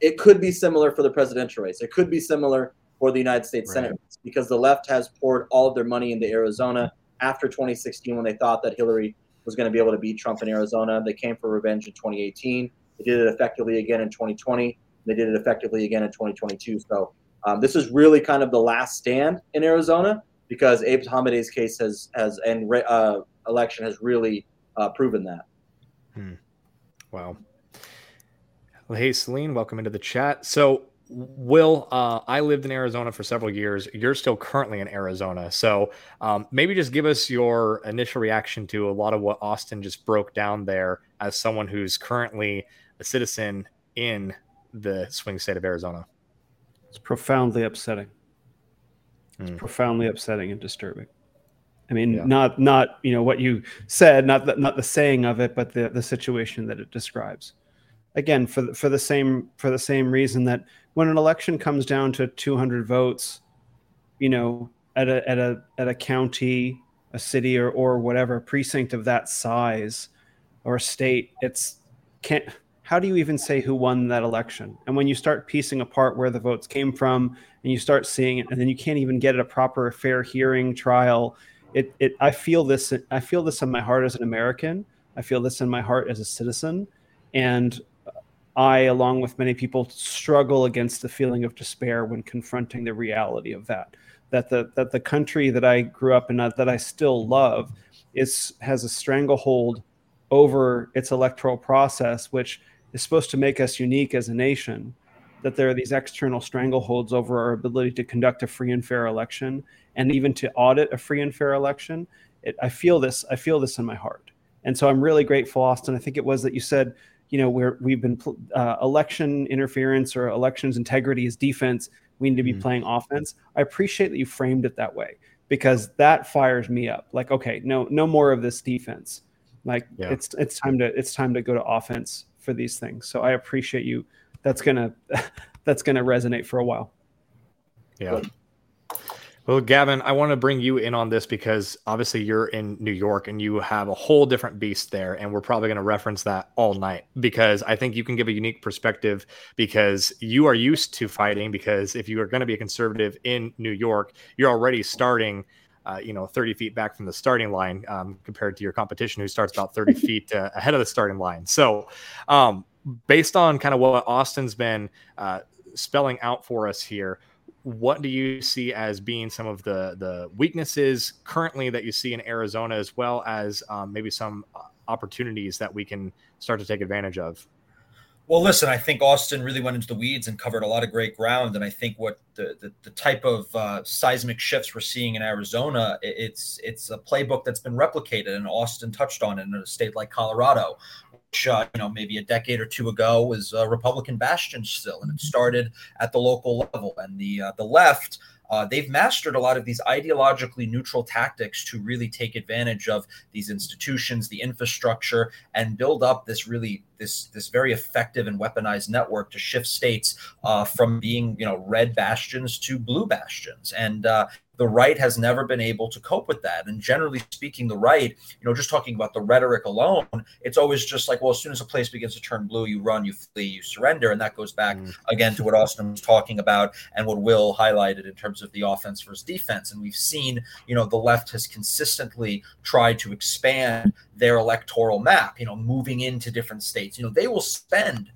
it could be similar for the presidential race. It could be similar for the United States right. Senate race because the left has poured all of their money into Arizona after 2016 when they thought that Hillary was going to be able to beat Trump in Arizona. They came for revenge in 2018. They did it effectively again in 2020. They did it effectively again in 2022. So um, this is really kind of the last stand in Arizona because Abe Hamadeh's case has has and uh, election has really uh, proven that. Hmm. Wow. Well, hey, Celine, welcome into the chat. So Will, uh, I lived in Arizona for several years. You're still currently in Arizona. So um, maybe just give us your initial reaction to a lot of what Austin just broke down there as someone who's currently a citizen in the swing state of Arizona. It's profoundly upsetting. It's mm. profoundly upsetting and disturbing. I mean, yeah. not not you know what you said, not the, not the saying of it, but the the situation that it describes. Again, for the, for the same for the same reason that when an election comes down to 200 votes, you know, at a at a at a county, a city, or or whatever precinct of that size, or a state, it's can't. How do you even say who won that election? And when you start piecing apart where the votes came from, and you start seeing it, and then you can't even get a proper fair hearing trial it, it I feel this I feel this in my heart as an American. I feel this in my heart as a citizen, and I, along with many people, struggle against the feeling of despair when confronting the reality of that. That the that the country that I grew up in, uh, that I still love, is has a stranglehold over its electoral process, which is supposed to make us unique as a nation. That there are these external strangleholds over our ability to conduct a free and fair election, and even to audit a free and fair election. It, I feel this. I feel this in my heart, and so I'm really grateful, Austin. I think it was that you said, you know, we're we've been uh, election interference or elections integrity is defense. We need to be mm-hmm. playing offense. I appreciate that you framed it that way because that fires me up. Like, okay, no, no more of this defense. Like, yeah. it's it's time to it's time to go to offense for these things. So I appreciate you. That's gonna that's gonna resonate for a while. Yeah. Well, Gavin, I want to bring you in on this because obviously you're in New York and you have a whole different beast there. And we're probably going to reference that all night because I think you can give a unique perspective because you are used to fighting. Because if you are going to be a conservative in New York, you're already starting. Uh, you know, 30 feet back from the starting line um, compared to your competition who starts about 30 feet uh, ahead of the starting line. So, um, based on kind of what Austin's been uh, spelling out for us here, what do you see as being some of the the weaknesses currently that you see in Arizona, as well as um, maybe some uh, opportunities that we can start to take advantage of? Well, listen, I think Austin really went into the weeds and covered a lot of great ground. And I think what the the, the type of uh, seismic shifts we're seeing in Arizona, it's it's a playbook that's been replicated, and Austin touched on it in a state like Colorado, which uh, you know maybe a decade or two ago was a Republican bastion still, and it started at the local level. And the uh, the left uh, they've mastered a lot of these ideologically neutral tactics to really take advantage of these institutions, the infrastructure, and build up this really this this very effective and weaponized network to shift states uh, from being you know red bastions to blue bastions. And uh, the right has never been able to cope with that. And generally speaking, the right, you know, just talking about the rhetoric alone, it's always just like, well, as soon as a place begins to turn blue, you run, you flee, you surrender. And that goes back mm. again to what Austin was talking about and what Will highlighted in terms of the offense versus defense. And we've seen, you know, the left has consistently tried to expand their electoral map, you know, moving into different states. You know, they will spend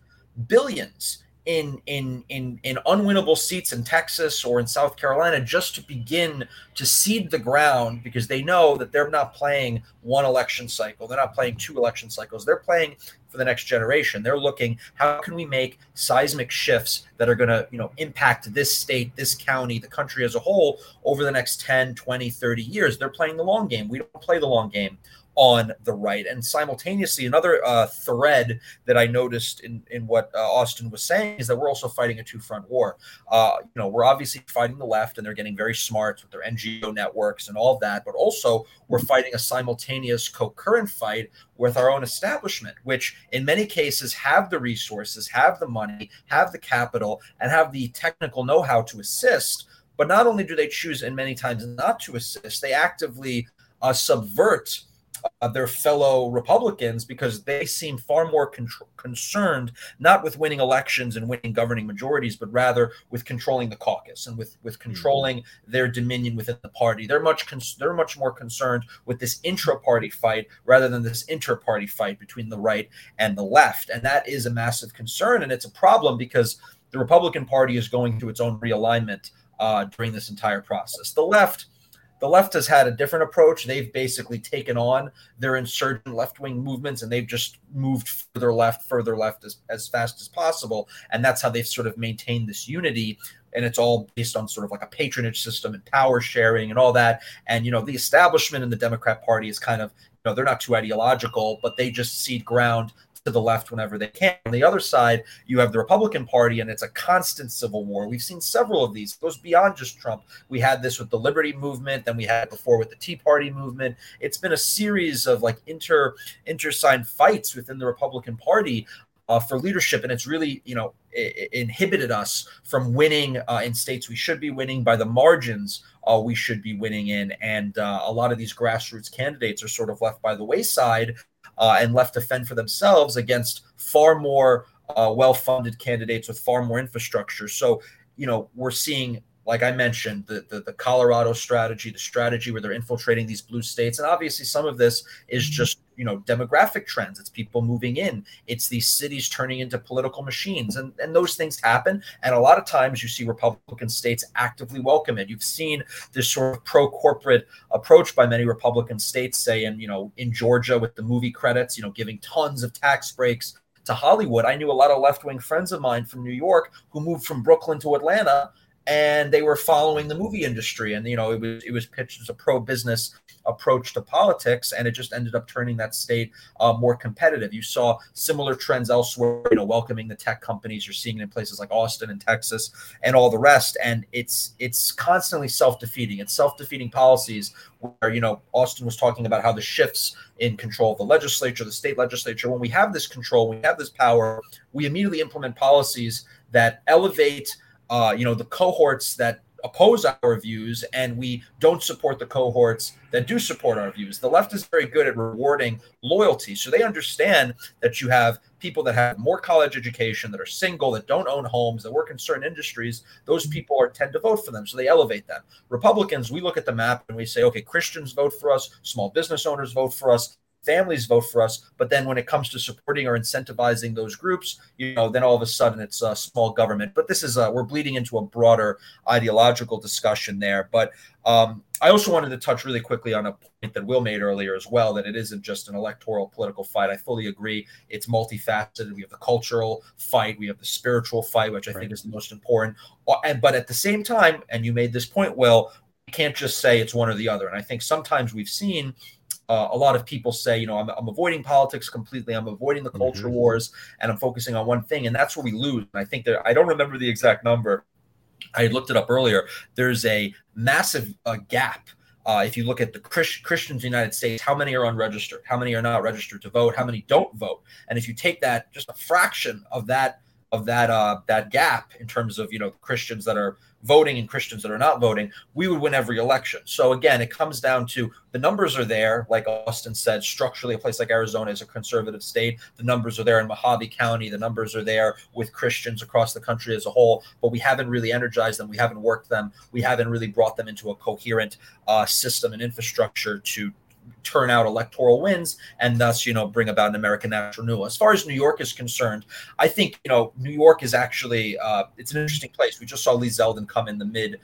billions in in in in unwinnable seats in Texas or in South Carolina just to begin to seed the ground because they know that they're not playing one election cycle. They're not playing two election cycles. They're playing for the next generation. They're looking how can we make seismic shifts that are going to you know impact this state this county the country as a whole over the next 10 20 30 years? They're playing the long game. We don't play the long game on the right. And simultaneously, another uh, thread that I noticed in, in what uh, Austin was saying is that we're also fighting a two front war. Uh, you know, we're obviously fighting the left and they're getting very smart with their NGO networks and all of that, but also we're fighting a simultaneous concurrent fight with our own establishment, which in many cases have the resources, have the money, have the capital, and have the technical know how to assist. But not only do they choose, and many times not to assist, they actively uh, subvert uh, their fellow Republicans because they seem far more con- concerned not with winning elections and winning governing majorities, but rather with controlling the caucus and with with hmm. controlling mm-hmm. their dominion within the party. They're much con- they're much more concerned with this intra-party fight rather than this inter-party fight between the right and the left, and that is a massive concern, and it's a problem because the Republican Party is going through its own realignment uh, during this entire process. The left The left has had a different approach. They've basically taken on their insurgent left wing movements and they've just moved further left, further left as, as fast as possible. And that's how they've sort of maintained this unity and it's all based on sort of like a patronage system and power sharing and all that. And you know, the establishment in the Democrat Party is kind of you know they're not too ideological, but they just cede ground to the left whenever they can. On the other side, you have the Republican Party, and it's a constant civil war. We've seen several of these. It goes beyond just Trump. We had this with the Liberty Movement, then we had it before with the Tea Party movement. It's been a series of like inter intersigned fights within the Republican Party uh, for leadership, and it's really you know it inhibited us from winning uh, in states we should be winning by the margins uh, we should be winning in, and uh, a lot of these grassroots candidates are sort of left by the wayside uh, and left to fend for themselves against far more uh, well-funded candidates with far more infrastructure. So, you know, we're seeing, like I mentioned, the, the, the Colorado strategy, the strategy where they're infiltrating these blue states, and obviously some of this is mm-hmm. just you know demographic trends. It's people moving in. It's these cities turning into political machines. And and those things happen. And a lot of times you see republican states actively welcome it. You've seen this sort of pro corporate approach by many republican states say and you know in georgia with the movie credits you know giving tons of tax breaks to hollywood. I knew a lot of left-wing friends of mine from new york who moved from brooklyn to atlanta and they were following the movie industry. And you know it was it was pitched as a pro business approach to politics and it just ended up turning that state uh, more competitive. You saw similar trends elsewhere you know welcoming the tech companies. You're seeing it in places like austin and texas and all the rest. And it's it's constantly self-defeating. It's self-defeating policies where you know austin was talking about how the shifts in control of the legislature the state legislature. When we have this control we have this power we immediately implement policies that elevate uh, you know, the cohorts that oppose our views and we don't support the cohorts that do support our views. The left is very good at rewarding loyalty. So they understand that you have people that have more college education, that are single, that don't own homes, that work in certain industries. Those people are tend to vote for them. So they elevate them. Republicans, we look at the map and we say, okay, Christians vote for us, small business owners vote for us, families vote for us. But then when it comes to supporting or incentivizing those groups, you know, then all of a sudden it's a small government. But this is we're bleeding into a broader ideological discussion there. But um, I also wanted to touch really quickly on a point that Will made earlier as well that it isn't just an electoral political fight. I fully agree. It's multifaceted. We have the cultural fight, we have the spiritual fight, which I right. think is the most important. Uh, and but at the same time, and you made this point, Will, you can't just say it's one or the other. And I think sometimes we've seen uh, a lot of people say, you know, I'm, I'm, avoiding politics completely. I'm avoiding the culture mm-hmm. wars, and I'm focusing on one thing, and that's where we lose. And I think that I don't remember the exact number. I looked it up earlier. There's a massive uh, gap. Uh, if you look at the Christ- Christians in the United States, how many are unregistered? How many are not registered to vote? How many don't vote? And if you take that, just a fraction of that of that uh, that gap in terms of you know Christians that are voting and Christians that are not voting, we would win every election. So again, it comes down to the numbers are there. Like Austin said, structurally, a place like Arizona is a conservative state. The numbers are there in Mohave County. The numbers are there with Christians across the country as a whole. But we haven't really energized them. We haven't worked them. We haven't really brought them into a coherent uh, system and infrastructure to turn out electoral wins and thus you know bring about an american national renewal. As far as new york is concerned i think you know new york is actually uh, it's an interesting place. We just saw lee zeldin come in the mid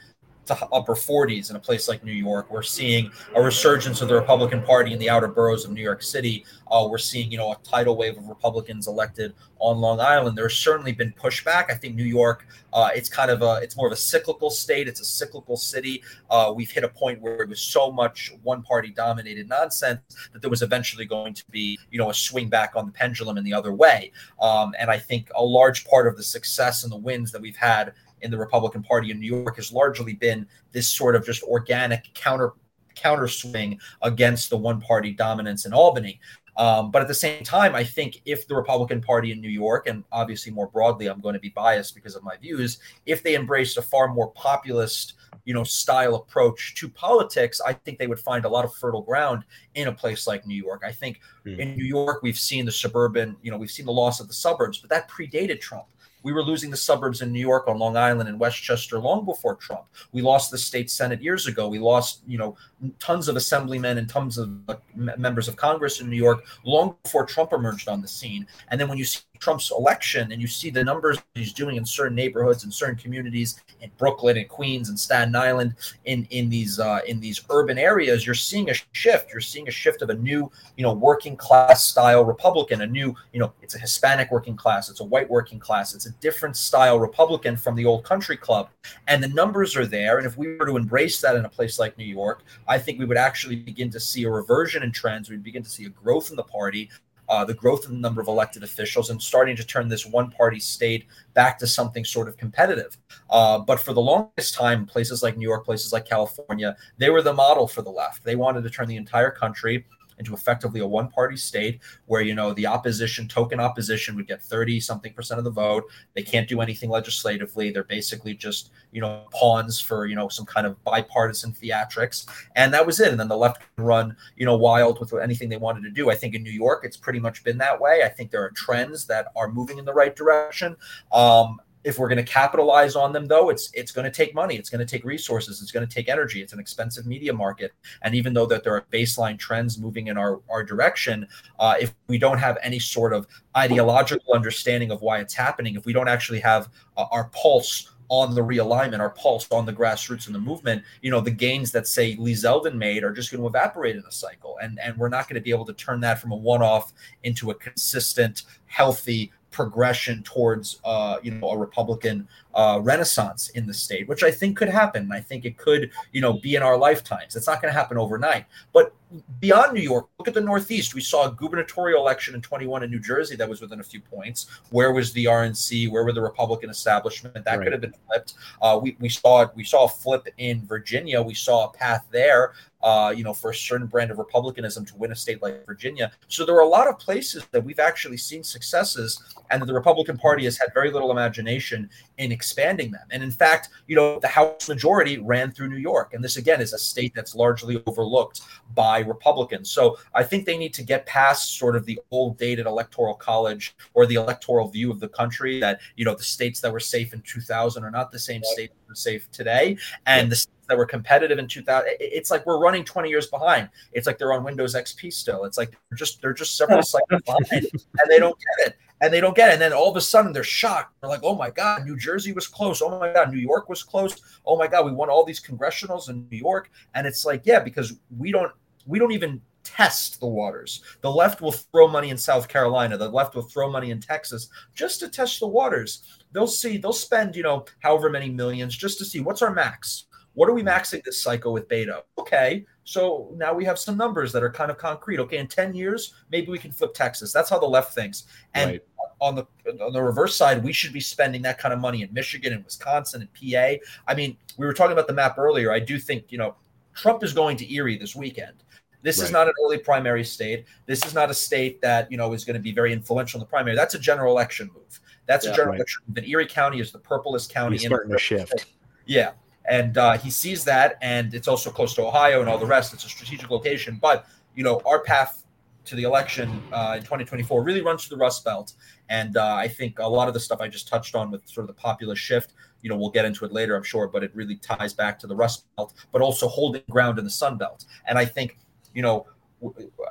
to upper 40s in a place like New York. We're seeing a resurgence of the Republican Party in the outer boroughs of New York City. Uh, we're seeing, you know, a tidal wave of Republicans elected on Long Island. There's certainly been pushback. I think New York, uh, it's kind of a, it's more of a cyclical state. It's a cyclical city. Uh, we've hit a point where it was so much one-party dominated nonsense that there was eventually going to be, you know, a swing back on the pendulum in the other way. Um, and I think a large part of the success and the wins that we've had in the Republican Party in New York has largely been this sort of just organic counter counter swing against the one party dominance in Albany. Um, but at the same time, I think if the Republican Party in New York, and obviously more broadly, I'm going to be biased because of my views, if they embraced a far more populist, you know, style approach to politics, I think they would find a lot of fertile ground in a place like New York. I think mm. in New York, we've seen the suburban, you know, we've seen the loss of the suburbs, but that predated Trump. We were losing the suburbs in New York on Long Island and Westchester long before Trump. We lost the state senate years ago. We lost, you know, tons of assemblymen and tons of uh, members of Congress in New York long before Trump emerged on the scene. And then when you see Trump's election and you see the numbers he's doing in certain neighborhoods and certain communities in Brooklyn and Queens and Staten Island in in these uh, in these urban areas, you're seeing a shift. You're seeing a shift of a new, you know, working class style Republican, a new, you know, it's a Hispanic working class, it's a white working class, it's a different style Republican from the old country club. And the numbers are there. And if we were to embrace that in a place like New York, I think we would actually begin to see a reversion in trends. We'd begin to see a growth in the party uh, the growth in the number of elected officials, and starting to turn this one party state back to something sort of competitive. Uh, but for the longest time, places like New York, places like California, they were the model for the left. They wanted to turn the entire country into effectively a one party state where, you know, the opposition, token opposition would get 30 something percent of the vote. They can't do anything legislatively. They're basically just, you know, pawns for, you know, some kind of bipartisan theatrics. And that was it. And then the left can run, you know, wild with anything they wanted to do. I think in New York, it's pretty much been that way. I think there are trends that are moving in the right direction. Um, if we're going to capitalize on them though it's it's going to take money it's going to take resources it's going to take energy it's an expensive media market and even though that there are baseline trends moving in our our direction uh, if we don't have any sort of ideological understanding of why it's happening if we don't actually have uh, our pulse on the realignment, our pulse on the grassroots and the movement, you know, the gains that say Lee Zeldin made are just going to evaporate in a cycle. And and we're not going to be able to turn that from a one-off into a consistent, healthy progression towards uh, you know a Republican uh, renaissance in the state, which I think could happen. I think it could you know be in our lifetimes. It's not going to happen overnight, but beyond New York, look at the Northeast. We saw a gubernatorial election in 21 in New Jersey that was within a few points. Where was the RNC? Where were the Republican establishment? That right. could have been flipped. Uh, we, we saw we saw a flip in Virginia. We saw a path there uh, you know, for a certain brand of republicanism to win a state like Virginia. So there are a lot of places that we've actually seen successes, and that the Republican Party has had very little imagination in expanding them. And in fact, you know, the House majority ran through New York, and this again is a state that's largely overlooked by Republicans. So I think they need to get past sort of the old dated electoral college or the electoral view of the country that you know the states that were safe in 2000 are not the same states that are safe today, and the that were competitive in 2000 it's like we're running 20 years behind. It's like they're on windows xp still. It's like they're just they're just several cycles behind and they don't get it and they don't get it and then all of a sudden they're shocked they're like oh my god new jersey was close oh my god new york was close oh my god we won all these congressionals in new york and it's like yeah because we don't we don't even test the waters. The left will throw money in South Carolina. The left will throw money in Texas just to test the waters. They'll see, they'll spend, you know, however many millions just to see what's our max. What are we maxing this cycle with Beto? Okay, so now we have some numbers that are kind of concrete. Okay, in 10 years, maybe we can flip Texas. That's how the left thinks. And right. on the on the reverse side, we should be spending that kind of money in Michigan and Wisconsin and PA. I mean, we were talking about the map earlier. I do think, you know, Trump is going to Erie this weekend. This right. is not an early primary state. This is not a state that, you know, is going to be very influential in the primary. That's a general election move. That's yeah, a general right. election move. And Erie County is the purplest county. He's starting to shift. Yeah and uh, he sees that, and it's also close to Ohio and all the rest. It's a strategic location, but you know our path to the election uh, in 2024 really runs through the Rust Belt, and uh, I think a lot of the stuff I just touched on with sort of the populist shift. You know, we'll get into it later, I'm sure, but it really ties back to the Rust Belt, but also holding ground in the Sun Belt. And I think, you know,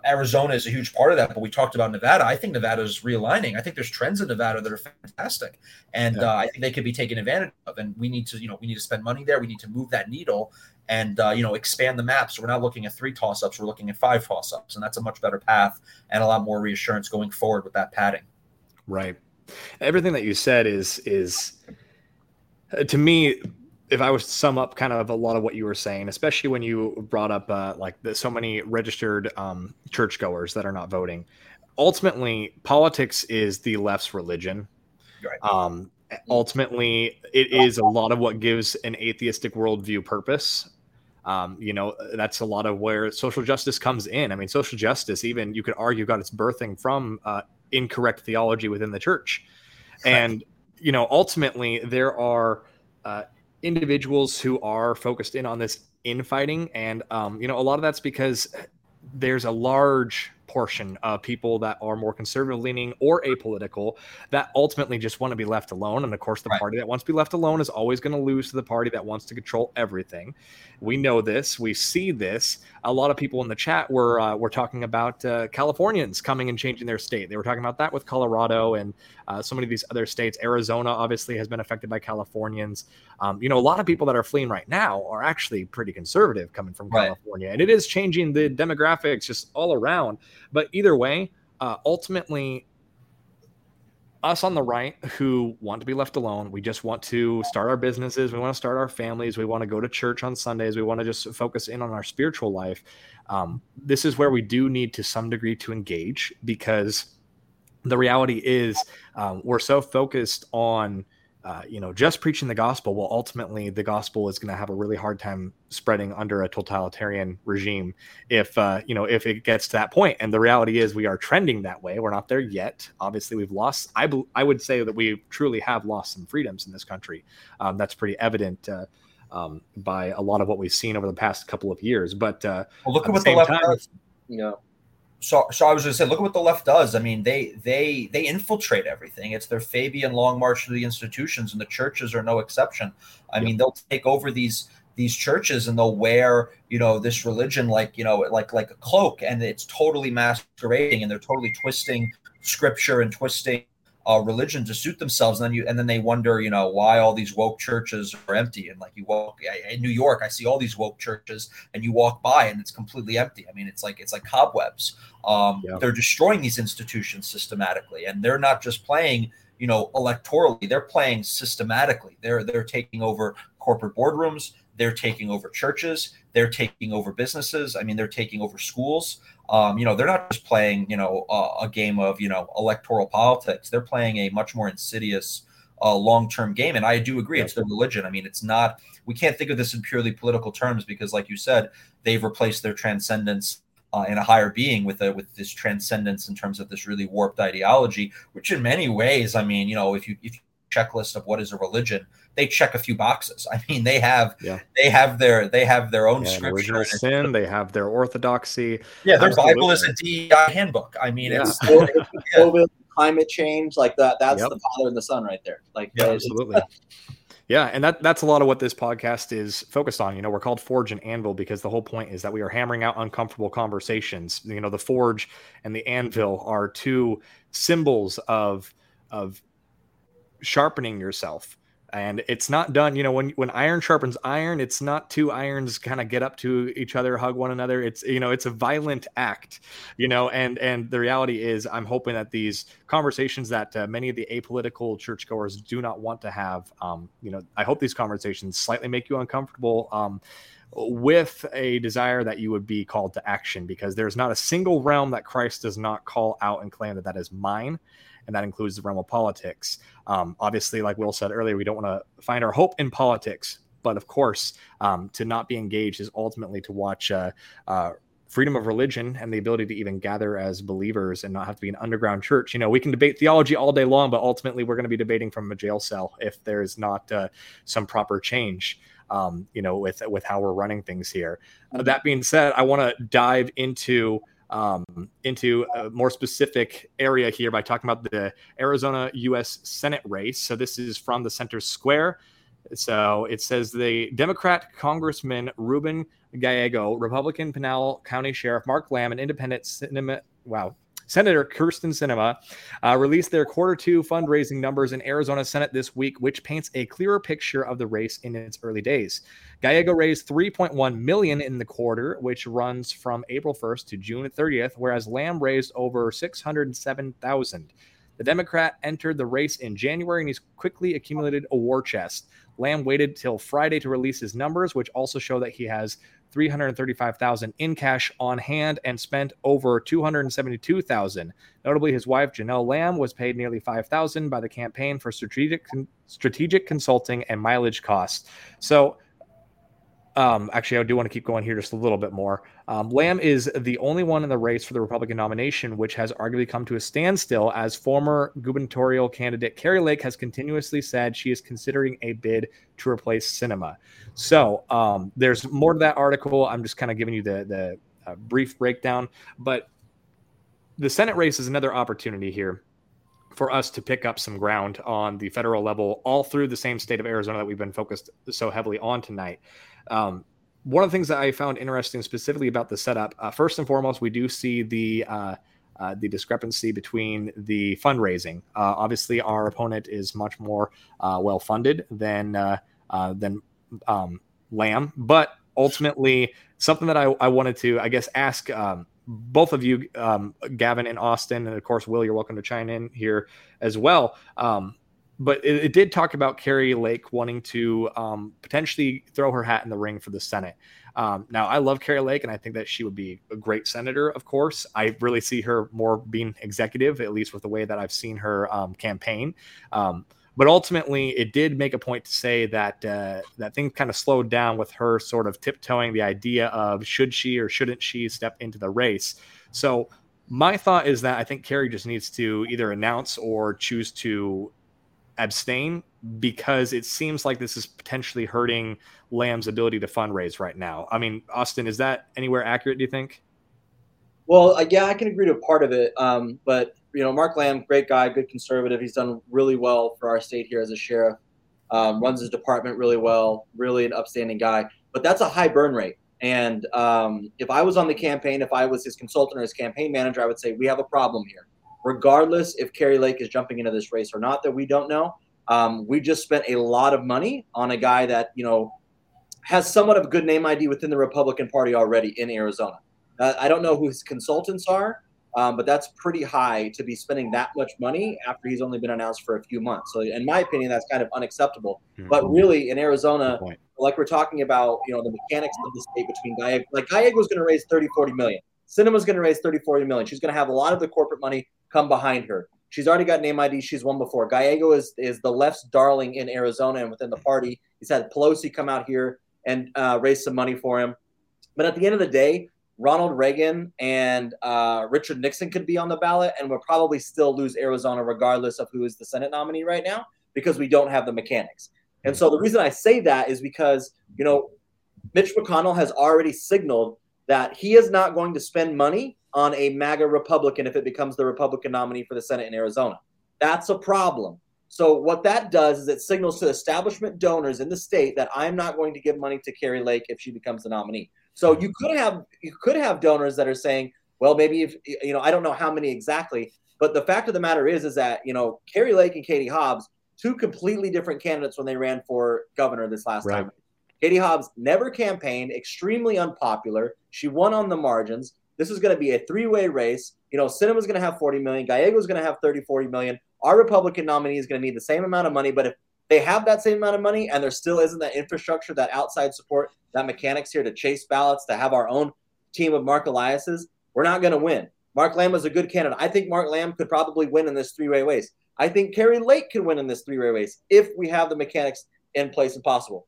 Arizona is a huge part of that, but we talked about Nevada. I think Nevada is realigning. I think there's trends in Nevada that are fantastic, and yeah. uh, I think they could be taken advantage of. And we need to, you know, we need to spend money there. We need to move that needle and uh, you know expand the map. So we're not looking at three toss ups; we're looking at five toss ups, and that's a much better path and a lot more reassurance going forward with that padding. Right. Everything that you said is is uh, to me if I was to sum up kind of a lot of what you were saying, especially when you brought up uh, like the, so many registered um, churchgoers that are not voting, ultimately politics is the left's religion. Right. Um, ultimately, it is a lot of what gives an atheistic worldview purpose. Um, you know, that's a lot of where social justice comes in. I mean, social justice, even you could argue, got its birthing from uh, incorrect theology within the church, and you know, ultimately there are. Uh, individuals who are focused in on this infighting, and um, you know, a lot of that's because there's a large portion of people that are more conservative leaning or apolitical that ultimately just want to be left alone. And of course, the right. party that wants to be left alone is always going to lose to the party that wants to control everything. We know this. We see this. A lot of people in the chat were uh, were talking about uh, Californians coming and changing their state. They were talking about that with Colorado and uh, so many of these other states. Arizona obviously has been affected by Californians. Um, you know, a lot of people that are fleeing right now are actually pretty conservative coming from right. California, and it is changing the demographics just all around. But either way, uh, ultimately, us on the right who want to be left alone. We just want to start our businesses. We want to start our families. We want to go to church on Sundays. We want to just focus in on our spiritual life. Um, this is where we do need to some degree to engage because the reality is um, we're so focused on uh, you know, just preaching the gospel, well, ultimately the gospel is going to have a really hard time spreading under a totalitarian regime if, uh, you know, if it gets to that point. And the reality is we are trending that way. We're not there yet. Obviously, we've lost, I, I would say that we truly have lost some freedoms in this country. Um, that's pretty evident. Uh, um, by a lot of what we've seen over the past couple of years, but uh, well, look at what the, the left time, does. You know, so, so I was going to say, look at what the left does. I mean, they they they infiltrate everything. It's their Fabian long march to the institutions, and the churches are no exception. I mean, they'll take over these these churches and they'll wear you know this religion like you know like like a cloak, and it's totally masquerading, and they're totally twisting scripture and twisting uh, religion to suit themselves. And then you and then they wonder, you know, why all these woke churches are empty. And like you walk in New York, I see all these woke churches, and you walk by and it's completely empty. I mean, it's like it's like cobwebs. Um, yeah. They're destroying these institutions systematically, and they're not just playing, you know, electorally. They're playing systematically. They're they're taking over corporate boardrooms. They're taking over churches. They're taking over businesses. I mean, they're taking over schools. Um, you know, they're not just playing, you know, a, a, game of, you know, electoral politics. They're playing a much more insidious uh, long-term game. And I do agree, it's their religion. I mean, it's not. We can't think of this in purely political terms because, like you said, they've replaced their transcendence uh, in a higher being with a, with this transcendence in terms of this really warped ideology, which in many ways, I mean, you know, if you if you checklist of what is a religion, they check a few boxes. I mean, they have yeah. they have their they have their own yeah, scripture. Original sin. They have their orthodoxy. Yeah, their Absolutely. Bible is a DEI handbook. I mean, yeah. it's COVID, climate change, like that. That's yep. the father and the son right there. Like, yeah, absolutely. Yeah, and that that's a lot of what this podcast is focused on. You know, we're called Forge and Anvil because the whole point is that we are hammering out uncomfortable conversations. You know, the forge and the anvil are two symbols of of sharpening yourself. And it's not done you know when when iron sharpens iron it's not two irons kind of get up to each other hug one another. It's you know it's a violent act you know and and the reality is i'm hoping that these conversations that uh, many of the apolitical churchgoers do not want to have um you know i hope these conversations slightly make you uncomfortable um with a desire that you would be called to action because there's not a single realm that Christ does not call out and claim that that is mine and that includes the realm of politics. Um, obviously, like Will said earlier, we don't want to find our hope in politics, but of course, um, to not be engaged is ultimately to watch uh, uh, freedom of religion and the ability to even gather as believers and not have to be an underground church. You know, we can debate theology all day long, but ultimately, we're going to be debating from a jail cell if there's not uh, some proper change. Um, you know, with with how we're running things here. Uh, that being said, I want to dive into um, into a more specific area here by talking about the Arizona U.S. Senate race. So this is from the center square. So it says the Democrat Congressman Ruben Gallego, Republican Pinal County Sheriff Mark Lamb, and Independent Sinema. Wow, Senator Kyrsten Sinema uh, released their quarter two fundraising numbers in Arizona Senate this week, which paints a clearer picture of the race in its early days. Gallego raised 3.1 million in the quarter, which runs from April 1st to June 30th, whereas Lamb raised over 607,000. The Democrat entered the race in January and he's quickly accumulated a war chest. Lamb waited till Friday to release his numbers, which also show that he has 335,000 in cash on hand and spent over 272,000. Notably, his wife Janelle Lamb was paid nearly 5,000 by the campaign for strategic strategic consulting and mileage costs. So um, actually, I do want to keep going here just a little bit more. Um, Lamb is the only one in the race for the Republican nomination, which has arguably come to a standstill as former gubernatorial candidate Kari Lake has continuously said she is considering a bid to replace Sinema. So um, there's more to that article. I'm just kind of giving you the the uh, brief breakdown, but the Senate race is another opportunity here for us to pick up some ground on the federal level, all through the same state of Arizona that we've been focused so heavily on tonight. Um, one of the things that I found interesting specifically about the setup, uh, first and foremost, we do see the uh, uh, the discrepancy between the fundraising. Uh, obviously, our opponent is much more uh, well funded than uh, than um, Lamb, but ultimately, something that I, I wanted to, I guess, ask um, both of you, um, Gavin and Austin, and of course, Will, you're welcome to chime in here as well. Um, but it, it, did talk about Kari Lake wanting to um, potentially throw her hat in the ring for the Senate. Um, now, I love Kari Lake, and I think that she would be a great senator. Of course, I really see her more being executive, at least with the way that I've seen her um, campaign. Um, but ultimately, it did make a point to say that uh, that things kind of slowed down with her sort of tiptoeing the idea of should she or shouldn't she step into the race. So my thought is that I think Kari just needs to either announce or choose to abstain because it seems like this is potentially hurting Lamb's ability to fundraise right now. I mean, Austin, is that anywhere accurate? Do you think? Well, uh, yeah, I can agree to a part of it. Um, but you know, Mark Lamb, great guy, good conservative. He's done really well for our state here as a sheriff. Um, runs his department really well. Really an upstanding guy. But that's a high burn rate. And um, if I was on the campaign, if I was his consultant or his campaign manager, I would say we have a problem here regardless if Kari Lake is jumping into this race or not, that we don't know. Um, we just spent a lot of money on a guy that, you know, has somewhat of a good name ID within the Republican Party already in Arizona. Uh, I don't know who his consultants are, um, but that's pretty high to be spending that much money after he's only been announced for a few months. So, in my opinion, that's kind of unacceptable. Mm-hmm. But really, in Arizona, like we're talking about, you know, the mechanics of the state between Gallego, like Gallego was going to raise 30, 40 million. Sinema's going to raise 30, 40 million. She's going to have a lot of the corporate money come behind her. She's already got name ID. She's won before. Gallego is is the left's darling in Arizona and within the party. He's had Pelosi come out here and uh, raise some money for him. But at the end of the day, Ronald Reagan and uh, Richard Nixon could be on the ballot, and we'll probably still lose Arizona regardless of who is the Senate nominee right now because we don't have the mechanics. And so the reason I say that is because you know Mitch McConnell has already signaled that he is not going to spend money on a MAGA Republican if it becomes the Republican nominee for the Senate in Arizona. That's a problem. So what that does is it signals to establishment donors in the state that I'm not going to give money to Kari Lake if she becomes the nominee. So you could have you could have donors that are saying, well, maybe if you know, I don't know how many exactly, but the fact of the matter is, is that you know, Kari Lake and Katie Hobbs, two completely different candidates when they ran for governor this last right. time. Katie Hobbs never campaigned, extremely unpopular. She won on the margins. This is going to be a three-way race. You know, Sinema's going to have 40 million. Gallego's going to have 30, 40 million. Our Republican nominee is going to need the same amount of money. But if they have that same amount of money and there still isn't that infrastructure, that outside support, that mechanics here to chase ballots, to have our own team of Mark Elias's, we're not going to win. Mark Lamb is a good candidate. I think Mark Lamb could probably win in this three-way race. I think Kari Lake could win in this three-way race if we have the mechanics in place and possible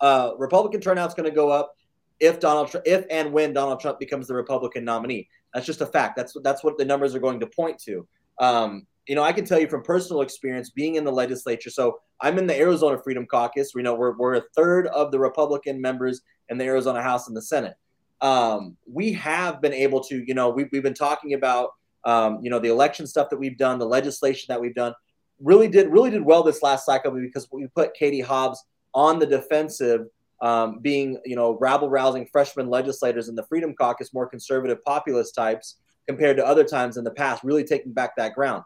uh, Republican turnout's going to go up if Donald Trump, if and when Donald Trump becomes the Republican nominee. That's just a fact. That's that's what the numbers are going to point to. Um, you know, I can tell you from personal experience being in the legislature. So I'm in the Arizona Freedom Caucus. We know we're, we're a third of the Republican members in the Arizona House and the Senate. Um, we have been able to, you know, we've, we've been talking about, um, you know, the election stuff that we've done, the legislation that we've done. Really did really did well this last cycle because we put Katie Hobbs on the defensive, um, being you know rabble rousing freshman legislators in the Freedom Caucus, more conservative populist types compared to other times in the past, really taking back that ground.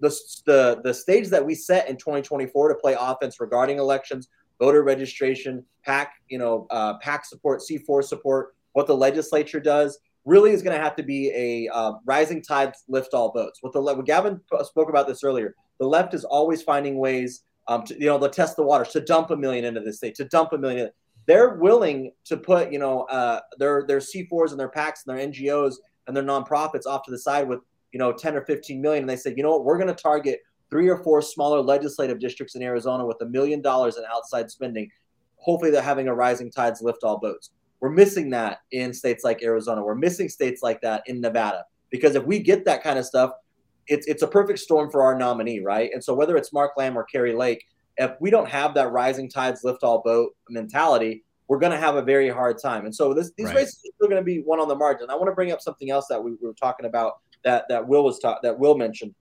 The, the, the stage that we set in 2024 to play offense regarding elections, voter registration, PAC, you know, uh, PAC support, C4 support, what the legislature does, really is going to have to be a uh, rising tide lift all boats. What the what Gavin spoke about this earlier. The left is always finding ways um, to, you know, to test the waters, to dump a million into this state, to dump a million. They're willing to put, you know, uh, their their C4s and their PACs and their NGOs and their nonprofits off to the side with, you know, 10 or 15 million. And they say, you know what, we're going to target three or four smaller legislative districts in Arizona with a million dollars in outside spending. Hopefully, they're having a rising tides lift all boats. We're missing that in states like Arizona. We're missing states like that in Nevada because if we get that kind of stuff, it's it's a perfect storm for our nominee, right? And so whether it's Mark Lamb or Kari Lake, if we don't have that rising tides lift all boat mentality, we're going to have a very hard time. And so this, these right. races are still going to be one on the margin. I want to bring up something else that we, we were talking about that that Will was taught that Will mentioned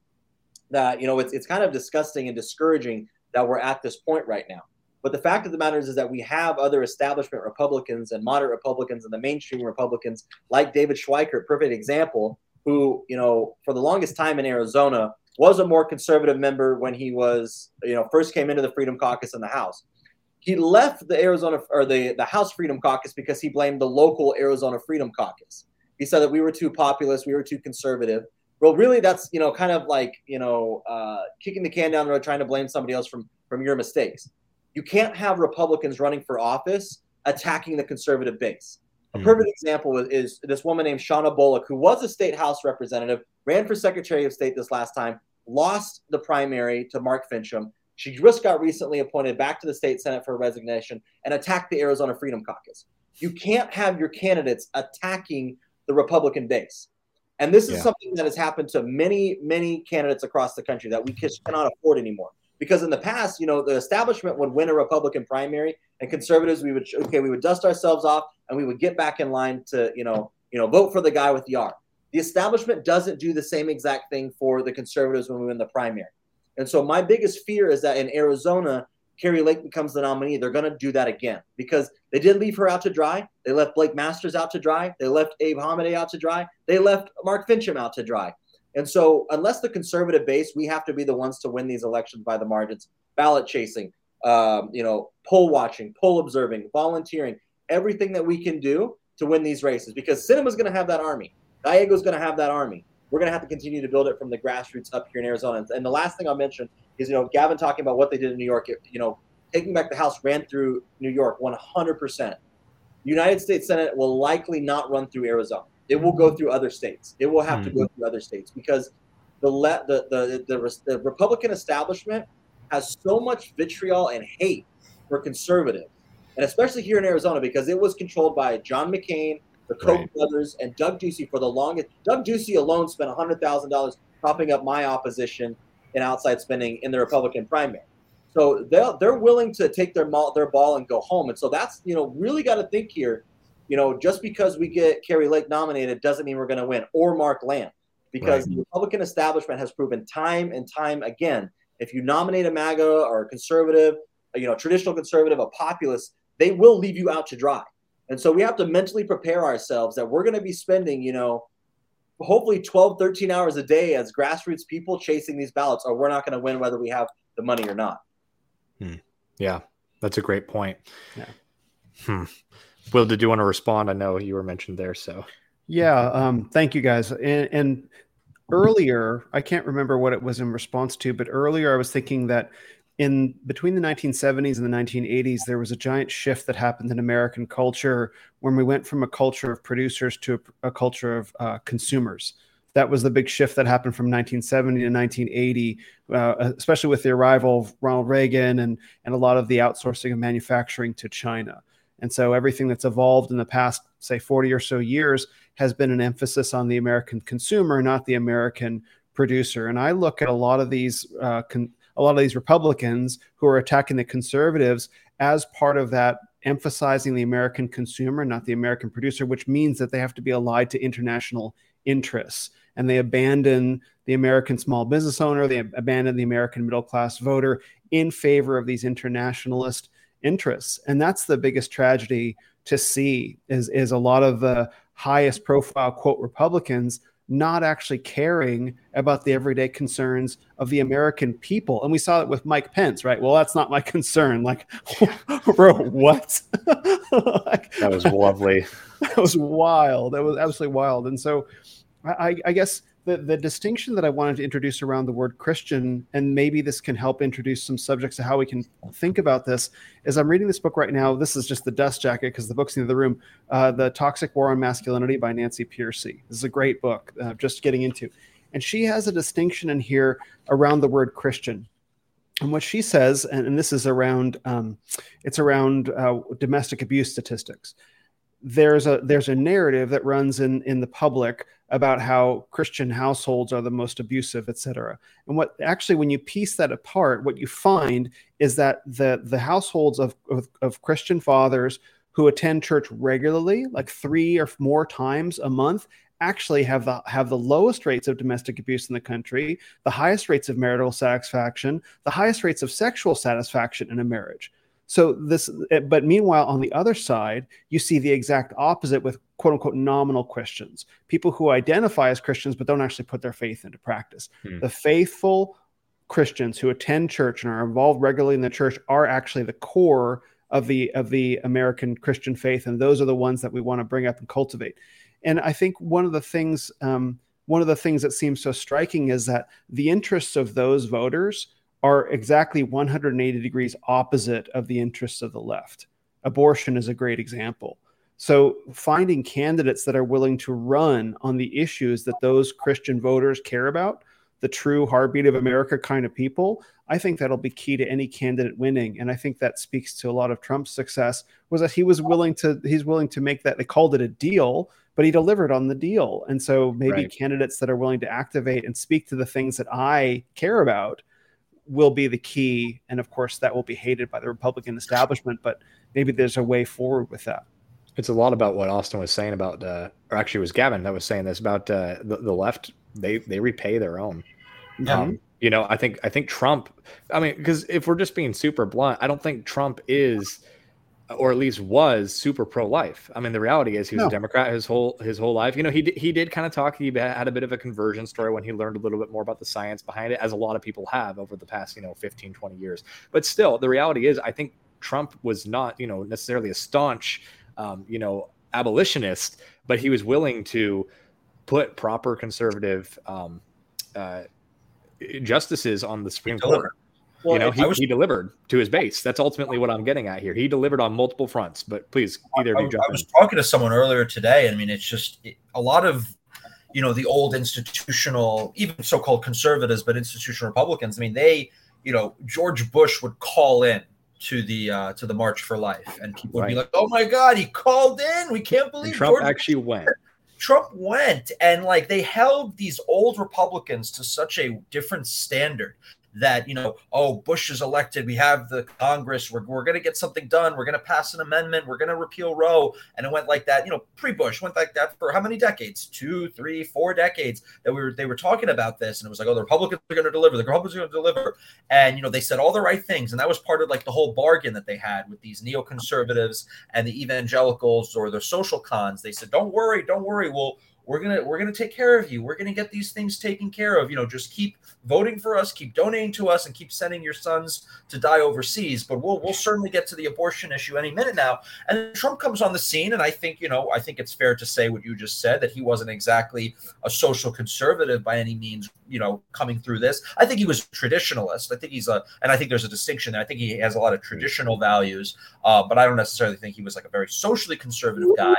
that you know it's it's kind of disgusting and discouraging that we're at this point right now. But the fact of the matter is, is that we have other establishment Republicans and moderate Republicans and the mainstream Republicans, like David Schweikert, perfect example, who you know for the longest time in Arizona was a more conservative member when he was you know first came into the Freedom Caucus in the House. He left the Arizona or the the House Freedom Caucus because he blamed the local Arizona Freedom Caucus. He said that we were too populist, we were too conservative. Well, really, that's you know kind of like you know uh, kicking the can down the road, trying to blame somebody else from from your mistakes. You can't have Republicans running for office attacking the conservative base. A hmm. perfect example is, is this woman named Shawnna Bolick, who was a state house representative, ran for Secretary of State this last time, lost the primary to Mark Finchem. She just got recently appointed back to the state senate for her resignation and attacked the Arizona Freedom Caucus. You can't have your candidates attacking the Republican base. And this is yeah. something that has happened to many, many candidates across the country that we cannot afford anymore. Because in the past, you know, the establishment would win a Republican primary, and conservatives, we would okay, we would dust ourselves off, and we would get back in line to, you know, you know, vote for the guy with the R. The establishment doesn't do the same exact thing for the conservatives when we win the primary. And so my biggest fear is that in Arizona, Kari Lake becomes the nominee, they're going to do that again because they did leave her out to dry. They left Blake Masters out to dry. They left Abe Hamadeh out to dry. They left Mark Finchem out to dry. And so, unless the conservative base, we have to be the ones to win these elections by the margins. Ballot chasing, um, you know, poll watching, poll observing, volunteering, everything that we can do to win these races. Because Sinema's going to have that army. Gallego's going to have that army. We're going to have to continue to build it from the grassroots up here in Arizona. And the last thing I'll mention is, you know, Gavin talking about what they did in New York. You know, taking back the House ran through New York 100%. United States Senate will likely not run through Arizona. It will go through other states. It will have mm-hmm. to go through other states because the, le- the, the, the, the Republican establishment has so much vitriol and hate for conservatives, and especially here in Arizona because it was controlled by John McCain, the Koch right. brothers, and Doug Ducey for the longest. Doug Ducey alone spent $100,000 propping up my opposition in outside spending in the Republican primary. So they're they're willing to take their their ball and go home. And so that's you know really got to think here. You know, just because we get Kari Lake nominated doesn't mean we're going to win, or Mark Lamb, because right. the Republican establishment has proven time and time again, if you nominate a MAGA or a conservative, you know, traditional conservative, a populist, they will leave you out to dry. And so we have to mentally prepare ourselves that we're going to be spending, you know, hopefully 12, 13 hours a day as grassroots people chasing these ballots, or we're not going to win whether we have the money or not. Hmm. Yeah, that's a great point. Yeah. Hmm. Will, did you want to respond? I know you were mentioned there, so. Yeah, um, thank you guys. And, and earlier, I can't remember what it was in response to, but earlier I was thinking that in between the 1970s and the 1980s, there was a giant shift that happened in American culture when we went from a culture of producers to a, a culture of uh, consumers that was the big shift that happened from 1970 to 1980, uh, especially with the arrival of Ronald Reagan and, and a lot of the outsourcing of manufacturing to China. And so everything that's evolved in the past, say, 40 or so years has been an emphasis on the American consumer, not the American producer. And I look at a lot of these uh, con- a lot of these Republicans who are attacking the conservatives as part of that emphasizing the American consumer, not the American producer, which means that they have to be allied to international interests and they abandon the American small business owner, they abandon the American middle class voter in favor of these internationalist interests. And that's the biggest tragedy to see is, is a lot of the highest profile quote Republicans not actually caring about the everyday concerns of the American people. And we saw it with Mike Pence, right? Well, that's not my concern. Like, bro, what? like, that was lovely. That was wild. That was absolutely wild. And so I, I guess the, the distinction that I wanted to introduce around the word Christian, and maybe this can help introduce some subjects to how we can think about this, is I'm reading this book right now. This is just the dust jacket because the book's in the room. Uh, the Toxic War on Masculinity by Nancy Pearcey. This is a great book, uh, just getting into. And she has a distinction in here around the word Christian. And what she says, and, and this is around, um, it's around uh, domestic abuse statistics there's a there's a narrative that runs in in the public about how Christian households are the most abusive, et cetera. And what actually, when you piece that apart, what you find is that the the households of of, of Christian fathers who attend church regularly, like three or more times a month, actually have the have the lowest rates of domestic abuse in the country, the highest rates of marital satisfaction, the highest rates of sexual satisfaction in a marriage. So this, eh, but meanwhile, on the other side, you see the exact opposite with quote unquote nominal Christians, people who identify as Christians but don't actually put their faith into practice. Hmm. The faithful Christians who attend church and are involved regularly in the church are actually the core of the of the American Christian faith, and those are the ones that we want to bring up and cultivate. And I think one of the things um, one of the things that seems so striking is that the interests of those voters are exactly 180 degrees opposite of the interests of the left. Abortion is a great example. So, finding candidates that are willing to run on the issues that those Christian voters care about, the true heartbeat of America kind of people, I think that'll be key to any candidate winning. And I think that speaks to a lot of Trump's success was that he was willing to he's willing to make that they called it a deal, but he delivered on the deal. And so maybe right. candidates that are willing to activate and speak to the things that I care about will be the key. And of course, that will be hated by the Republican establishment, but maybe there's a way forward with that. It's a lot about what Austin was saying about, uh, or actually, it was Gavin that was saying this about uh, the, the left. They they repay their own. Yeah. Um, you know, I think I think Trump. I mean, because if we're just being super blunt, I don't think Trump is or at least was super pro life. I mean, the reality is he was no. a Democrat his whole his whole life. You know, he did, he did kind of talk. He had a bit of a conversion story when he learned a little bit more about the science behind it, as a lot of people have over the past you know 15, 20 years. But still, the reality is, I think Trump was not you know necessarily a staunch um, you know abolitionist, but he was willing to put proper conservative um, uh, justices on the Supreme Court. Well, you know, he, was, he delivered to his base. That's ultimately what I'm getting at here. He delivered on multiple fronts. But please, either I, I, I was talking to someone earlier today. I mean, it's just a lot of you know the old institutional, even so-called conservatives, but institutional Republicans. I mean, they, you know, George Bush would call in to the uh, to the March for Life, and people would right. be like, "Oh my God, he called in! We can't believe and Trump George actually went." Trump went, and like they held these old Republicans to such a different standard that you know oh bush is elected we have the congress we're, we're going to get something done we're going to pass an amendment we're going to repeal roe. And it went like that you know pre-bush went like that for how many decades? Two three four decades that we were they were talking about this. And it was like oh the republicans are going to deliver the republicans are going to deliver. And you know they said all the right things. And that was part of like the whole bargain that they had with these neoconservatives and the evangelicals or the social cons. They said don't worry don't worry. We'll we're gonna we're gonna take care of you. We're gonna get these things taken care of. You know just keep voting for us keep donating to us and keep sending your sons to die overseas. But we'll we'll certainly get to the abortion issue any minute now. And trump comes on the scene and i think you know i think it's fair to say what you just said that he wasn't exactly a social conservative by any means you know coming through this. I think he was traditionalist. I think he's a and i think there's a distinction there. I think he has a lot of traditional values uh, but i don't necessarily think he was like a very socially conservative guy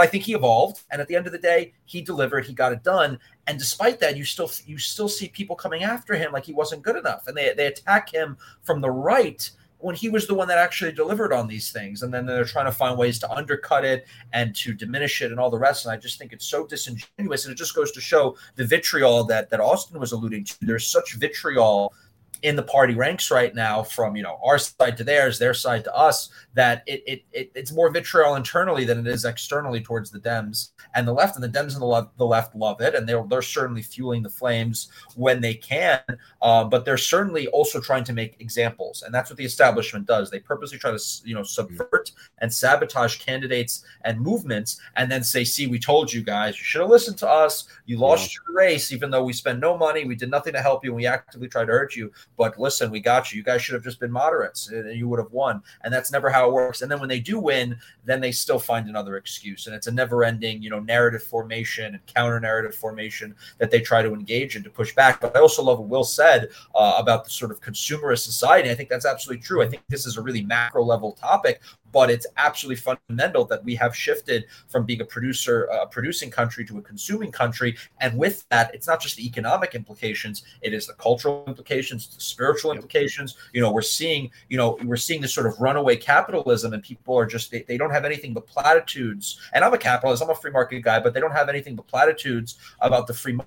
I think he evolved, and at the end of the day, he delivered. He got it done. And despite that, you still you still see people coming after him like he wasn't good enough, and they they attack him from the right when he was the one that actually delivered on these things. And then they're trying to find ways to undercut it and to diminish it and all the rest. And I just think it's so disingenuous, and it just goes to show the vitriol that that Austin was alluding to. There's such vitriol in the party ranks right now from you know our side to theirs their side to us that it, it, it it's more vitriol internally than it is externally towards the dems and the left and the dems and the left the left love it and they're they're certainly fueling the flames when they can uh, but they're certainly also trying to make examples and that's what the establishment does. They purposely try to you know subvert and sabotage candidates and movements and then say see we told you guys you should have listened to us. You lost yeah. your race even though we spent no money we did nothing to help you and we actively tried to hurt you but listen, we got you. You guys should have just been moderates and you would have won. And that's never how it works. And then when they do win, then they still find another excuse. And it's a never ending, you know, narrative formation and counter narrative formation that they try to engage in to push back. But I also love what Will said uh, about the sort of consumerist society. I think that's absolutely true. I think this is a really macro level topic but it's absolutely fundamental that we have shifted from being a producer, a producing country to a consuming country. And with that, it's not just the economic implications; it is the cultural implications, the spiritual implications. You know, we're seeing, you know, we're seeing this sort of runaway capitalism, and people are just they, they don't have anything but platitudes. And I'm a capitalist, I'm a free market guy, but they don't have anything but platitudes about the free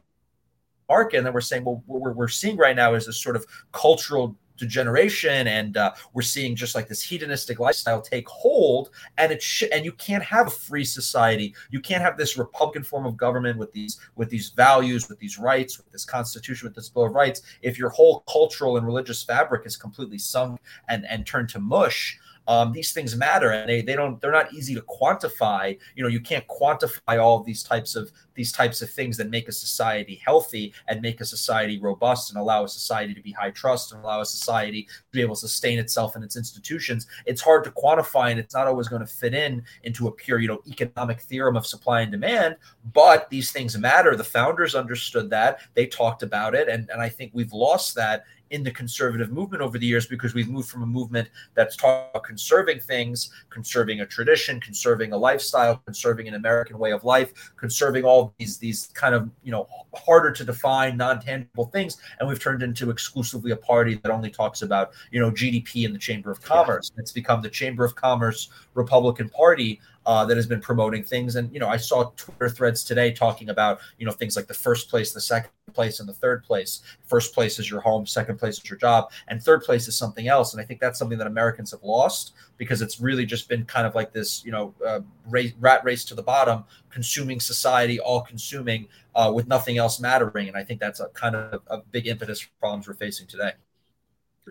market. And then we're saying, well, what we're, we're seeing right now is this sort of cultural to generation and uh, we're seeing just like this hedonistic lifestyle take hold and it sh- and you can't have a free society. You can't have this republican form of government with these with these values with these rights with this constitution with this bill of rights if your whole cultural and religious fabric is completely sunk and and turned to mush. Um, these things matter and they, they don't they're not easy to quantify. You know you can't quantify all of these types of these types of things that make a society healthy and make a society robust and allow a society to be high trust and allow a society to be able to sustain itself and its institutions it's hard to quantify and it's not always going to fit in into a pure you know economic theorem of supply and demand but these things matter. The founders understood that. They talked about it and, and i think we've lost that in the conservative movement over the years because we've moved from a movement that's taught about conserving things, conserving a tradition, conserving a lifestyle, conserving an American way of life, conserving all these these kind of you know harder to define, non-tangible things, and we've turned into exclusively a party that only talks about you know GDP and the Chamber of Commerce. Yeah. It's become the Chamber of Commerce Republican Party uh, that has been promoting things. And you know, I saw Twitter threads today talking about you know things like the first place, the second place, and the third place. First place is your home, second place is your job, and third place is something else. And I think that's something that Americans have lost because it's really just been kind of like this, you know, uh, rat race to the bottom, consuming society, all consuming, uh, with nothing else mattering. And I think that's a kind of a big impetus for problems we're facing today.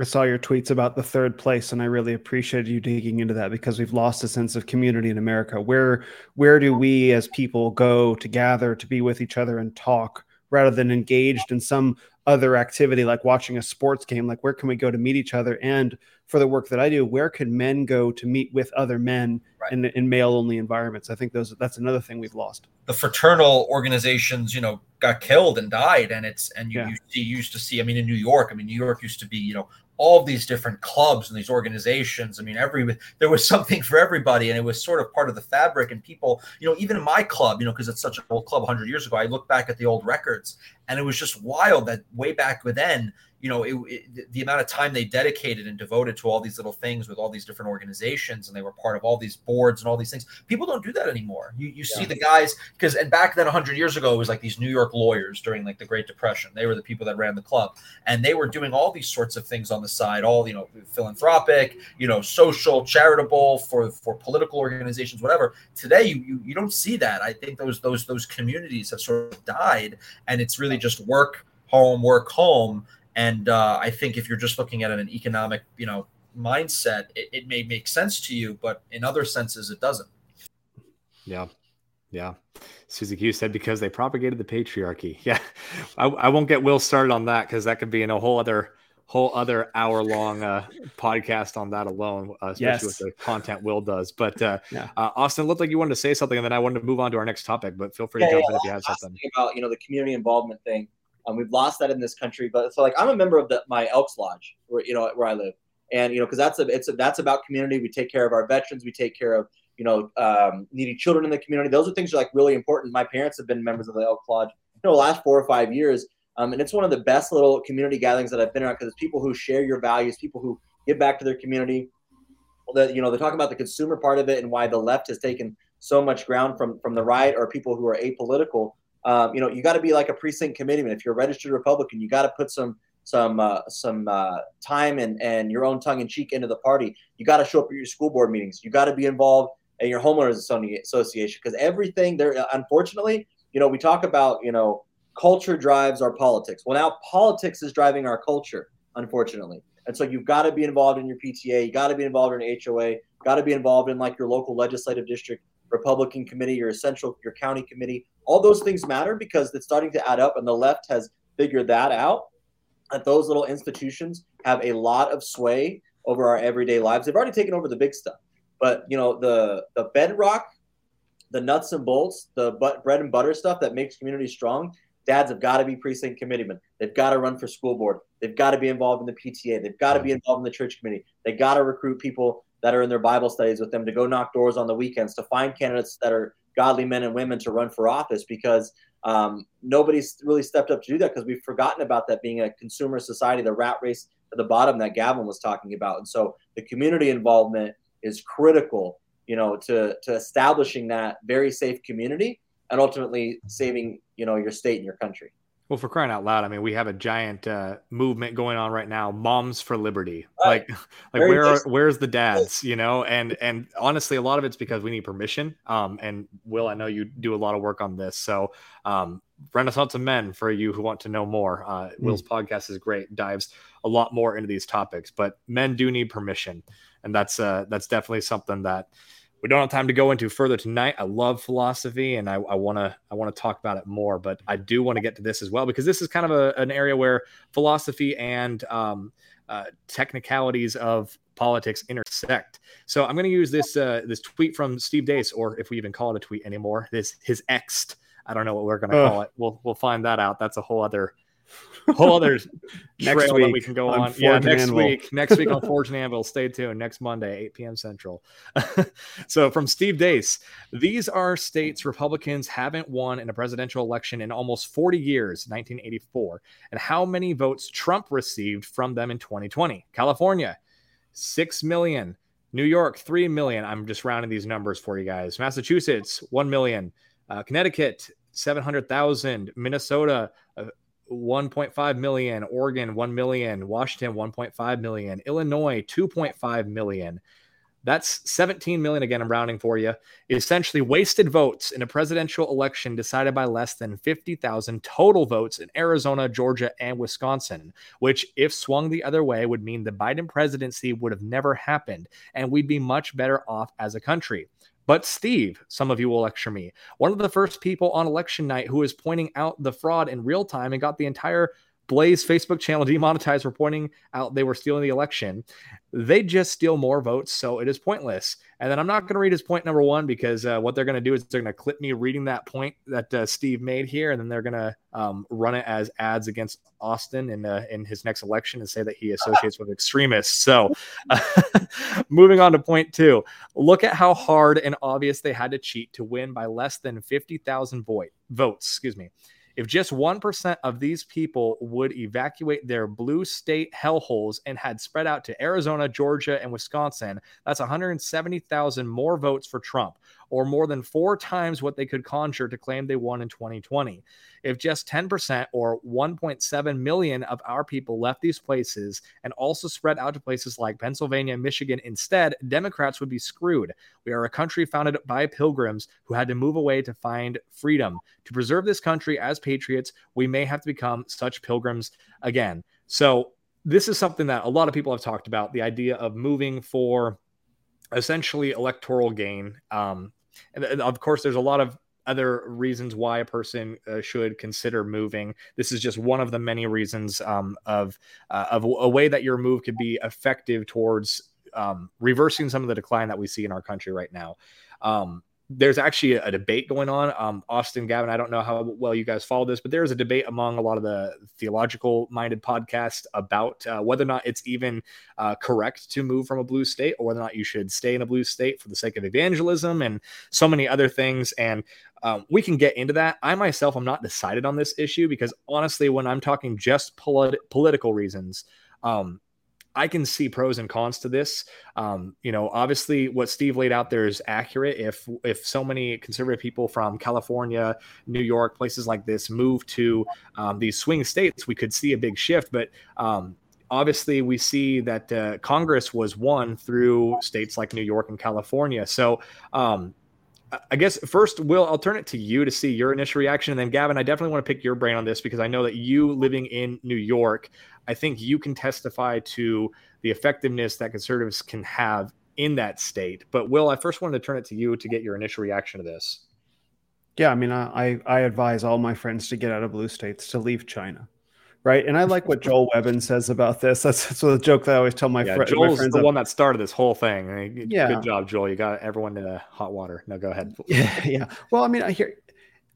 I saw your tweets about the third place, and I really appreciated you digging into that because we've lost a sense of community in America. Where where do we as people go to gather to be with each other and talk rather than engaged in some other activity like watching a sports game? Like where can we go to meet each other? And for the work that I do, where can men go to meet with other men right. in, in male only environments? I think those that's another thing we've lost. The fraternal organizations, you know, got killed and died, and it's and you, yeah. you, you used to see. I mean, in New York, I mean, New York used to be, you know, all these different clubs and these organizations. I mean, every there was something for everybody, and it was sort of part of the fabric. And people, you know, even in my club, you know, because it's such an old club, 100 years ago, I look back at the old records, and it was just wild that way back then, you know, it, it, the amount of time they dedicated and devoted to all these little things with all these different organizations, and they were part of all these boards and all these things. People don't do that anymore. You you yeah. see the guys because and back then, hundred years ago, it was like these New York lawyers during like the Great Depression. They were the people that ran the club, and they were doing all these sorts of things on the side, all you know, philanthropic, you know, social, charitable for for political organizations, whatever. Today, you you, you don't see that. I think those those those communities have sort of died, and it's really just work home, work home and uh, I think if you're just looking at an economic, you know, mindset, it, it may make sense to you, but in other senses, it doesn't. Yeah. Yeah. Susie Q said because they propagated the patriarchy. Yeah. I, I won't get Will started on that because that could be in a whole other whole other hour long uh, podcast on that alone, uh, especially yes. with the content Will does. But uh, yeah. uh, Austin looked like you wanted to say something, and then I wanted to move on to our next topic. But feel free yeah, to jump yeah, in if you have something about you know the community involvement thing. Um, we've lost that in this country, but so like I'm a member of the my Elks Lodge, where you know where I live, and you know because that's a it's a, that's about community. We take care of our veterans. We take care of you know um, needy children in the community. Those are things that are like really important. My parents have been members of the Elks Lodge, you know, the last four or five years, um, and it's one of the best little community gatherings that I've been around because it's people who share your values, people who give back to their community. That you know they're talking about the consumer part of it and why the left has taken so much ground from from the right or people who are apolitical um, you know, you got to be like a precinct committeeman. If you're a registered Republican, you got to put some some uh, some uh, time and and your own tongue in cheek into the party. You got to show up at your school board meetings. You got to be involved in your homeowners association because everything there. Unfortunately, you know, we talk about you know culture drives our politics. Well, now politics is driving our culture. Unfortunately, and so you've got to be involved in your PTA. You got to be involved in HOA. Got to be involved in like your local legislative district Republican committee, your central, your county committee. All those things matter because it's starting to add up, and the left has figured that out. That those little institutions have a lot of sway over our everyday lives. They've already taken over the big stuff, but you know the the bedrock, the nuts and bolts, the but, bread and butter stuff that makes communities strong. Dads have got to be precinct committeemen. They've got to run for school board. They've got to be involved in the PTA. They've got to be mm-hmm. involved in the church committee. They've got to recruit people that are in their Bible studies with them to go knock doors on the weekends to find candidates that are godly men and women to run for office because um, nobody's really stepped up to do that because we've forgotten about that being a consumer society, the rat race at the bottom that Gavin was talking about. And so the community involvement is critical, you know, to, to establishing that very safe community and ultimately saving, you know, your state and your country. Well, for crying out loud, I mean, we have a giant uh, movement going on right now, moms for liberty. Right. Like, like Very where are, where's the dads, you know? And and honestly, a lot of it's because we need permission. Um, and Will, I know you do a lot of work on this, so um, Renaissance of Men for you who want to know more. Uh, mm. Will's podcast is great, dives a lot more into these topics, but men do need permission, and that's uh, that's definitely something that we don't have time to go into further tonight. I love philosophy and I want to I want to talk about it more, but I do want to get to this as well because this is kind of a, an area where philosophy and um, uh, technicalities of politics intersect. So I'm going to use this uh, this tweet from Steve Deace, or if we even call it a tweet anymore, this his ex. I don't know what we're going to call it. We'll we'll find that out. That's a whole other whole other next week we can go on. Yeah, next Anvil. week. Next week on Forge and Anvil. Stay tuned. Next Monday, 8 p.m. Central. so from Steve Deace, these are states Republicans haven't won in a presidential election in almost 40 years, 1984, and how many votes Trump received from them in 2020. California, 6 million. New York, 3 million. I'm just rounding these numbers for you guys. Massachusetts, 1 million. Uh, Connecticut, 700,000. Minnesota, 1.5 million, Oregon 1 million, Washington 1.5 million, Illinois 2.5 million. That's 17 million again. I'm rounding for you. Essentially, wasted votes in a presidential election decided by less than 50,000 total votes in Arizona, Georgia, and Wisconsin, which, if swung the other way, would mean the Biden presidency would have never happened, and we'd be much better off as a country. But Steve, some of you will lecture me, one of the first people on election night who was pointing out the fraud in real time and got the entire Blaze Facebook channel demonetized for pointing out they were stealing the election. They just steal more votes, so it is pointless. And then I'm not going to read his point number one because uh, what they're going to do is they're going to clip me reading that point that uh, Steve made here, and then they're going to um, run it as ads against Austin in uh, in his next election and say that he associates with extremists. So, moving on to point two, look at how hard and obvious they had to cheat to win by less than fifty thousand votes. Excuse me. If just 1% of these people would evacuate their blue state hellholes and had spread out to Arizona, Georgia, and Wisconsin, that's 170,000 more votes for Trump or more than four times what they could conjure to claim they won in 2020. If just 10% or 1.7 million of our people left these places and also spread out to places like Pennsylvania and Michigan instead, Democrats would be screwed. We are a country founded by pilgrims who had to move away to find freedom. To preserve this country as patriots, we may have to become such pilgrims again. So, this is something that a lot of people have talked about the idea of moving for essentially electoral gain. Um, and of course, there's a lot of other reasons why a person uh, should consider moving. This is just one of the many reasons um, of uh, of a way that your move could be effective towards um, reversing some of the decline that we see in our country right now. Um, there's actually a, debate going on. Um, Austin, Gavin, I don't know how well you guys follow this, but there's a debate among a lot of the theological minded podcasts about uh, whether or not it's even uh, correct to move from a blue state or whether or not you should stay in a blue state for the sake of evangelism and so many other things. And um, we can get into that. I myself, am not decided on this issue because honestly, when I'm talking just polit- political reasons, um, I can see pros and cons to this. Um, you know, obviously, what Steve laid out there is accurate. If if so many conservative people from California, New York, places like this move to um, these swing states, we could see a big shift. But um, obviously, we see that uh, Congress was won through states like New York and California. So um, I guess first, Will, I'll turn it to you to see your initial reaction. And then, Gavin, I definitely want to pick your brain on this because I know that you living in New York, I think you can testify to the effectiveness that conservatives can have in that state. But, Will, I first wanted to turn it to you to get your initial reaction to this. Yeah, I mean, I, I advise all my friends to get out of blue states, to leave China right? And I like what Joel Webbon says about this. That's, that's a joke that I always tell my, yeah, fr- Joel's my friends. the one that started this whole thing. I mean, yeah, good job, Joel. You got everyone in hot water. Now go ahead. Yeah, yeah. Well, I mean, I hear.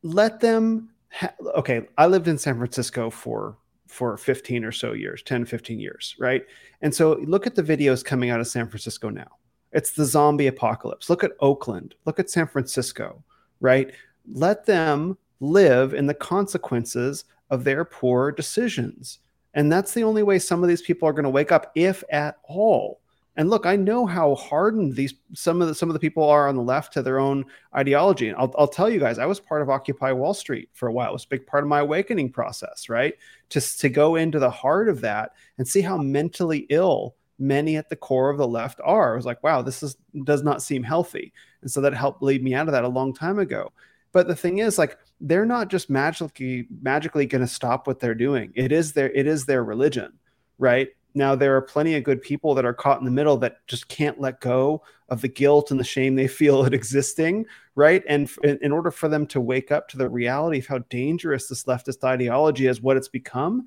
Let them. Ha- okay, I lived in San Francisco for for 15 or so years, 10, 15 years, right? And so look at the videos coming out of San Francisco now. It's the zombie apocalypse. Look at Oakland. Look at San Francisco, right? Let them live in the consequences of their poor decisions. And that's the only way some of these people are going to wake up, if at all. And look, I know how hardened these some of the some of the people are on the left to their own ideology. And I'll, I'll tell you guys, I was part of Occupy Wall Street for a while. It was a big part of my awakening process, right? To to go into the heart of that and see how mentally ill many at the core of the left are. I was like, wow, this is does not seem healthy. And so that helped lead me out of that a long time ago. But the thing is, like, they're not just magically magically going to stop what they're doing. It is their it is their religion, right? Now there are plenty of good people that are caught in the middle that just can't let go of the guilt and the shame they feel at existing, right? And in, in order for them to wake up to the reality of how dangerous this leftist ideology is, what it's become,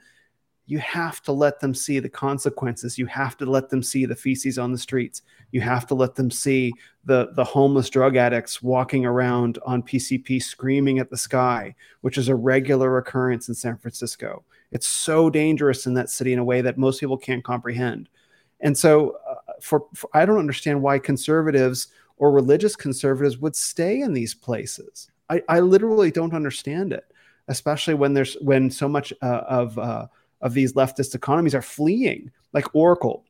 you have to let them see the consequences. You have to let them see the feces on the streets. You have to let them see the, the homeless drug addicts walking around on PCP screaming at the sky, which is a regular occurrence in San Francisco. It's so dangerous in that city in a way that most people can't comprehend. And so, uh, for, for I don't understand why conservatives or religious conservatives would stay in these places. I, I literally don't understand it, especially when there's when so much uh, of uh, of these leftist economies are fleeing, like Oracle.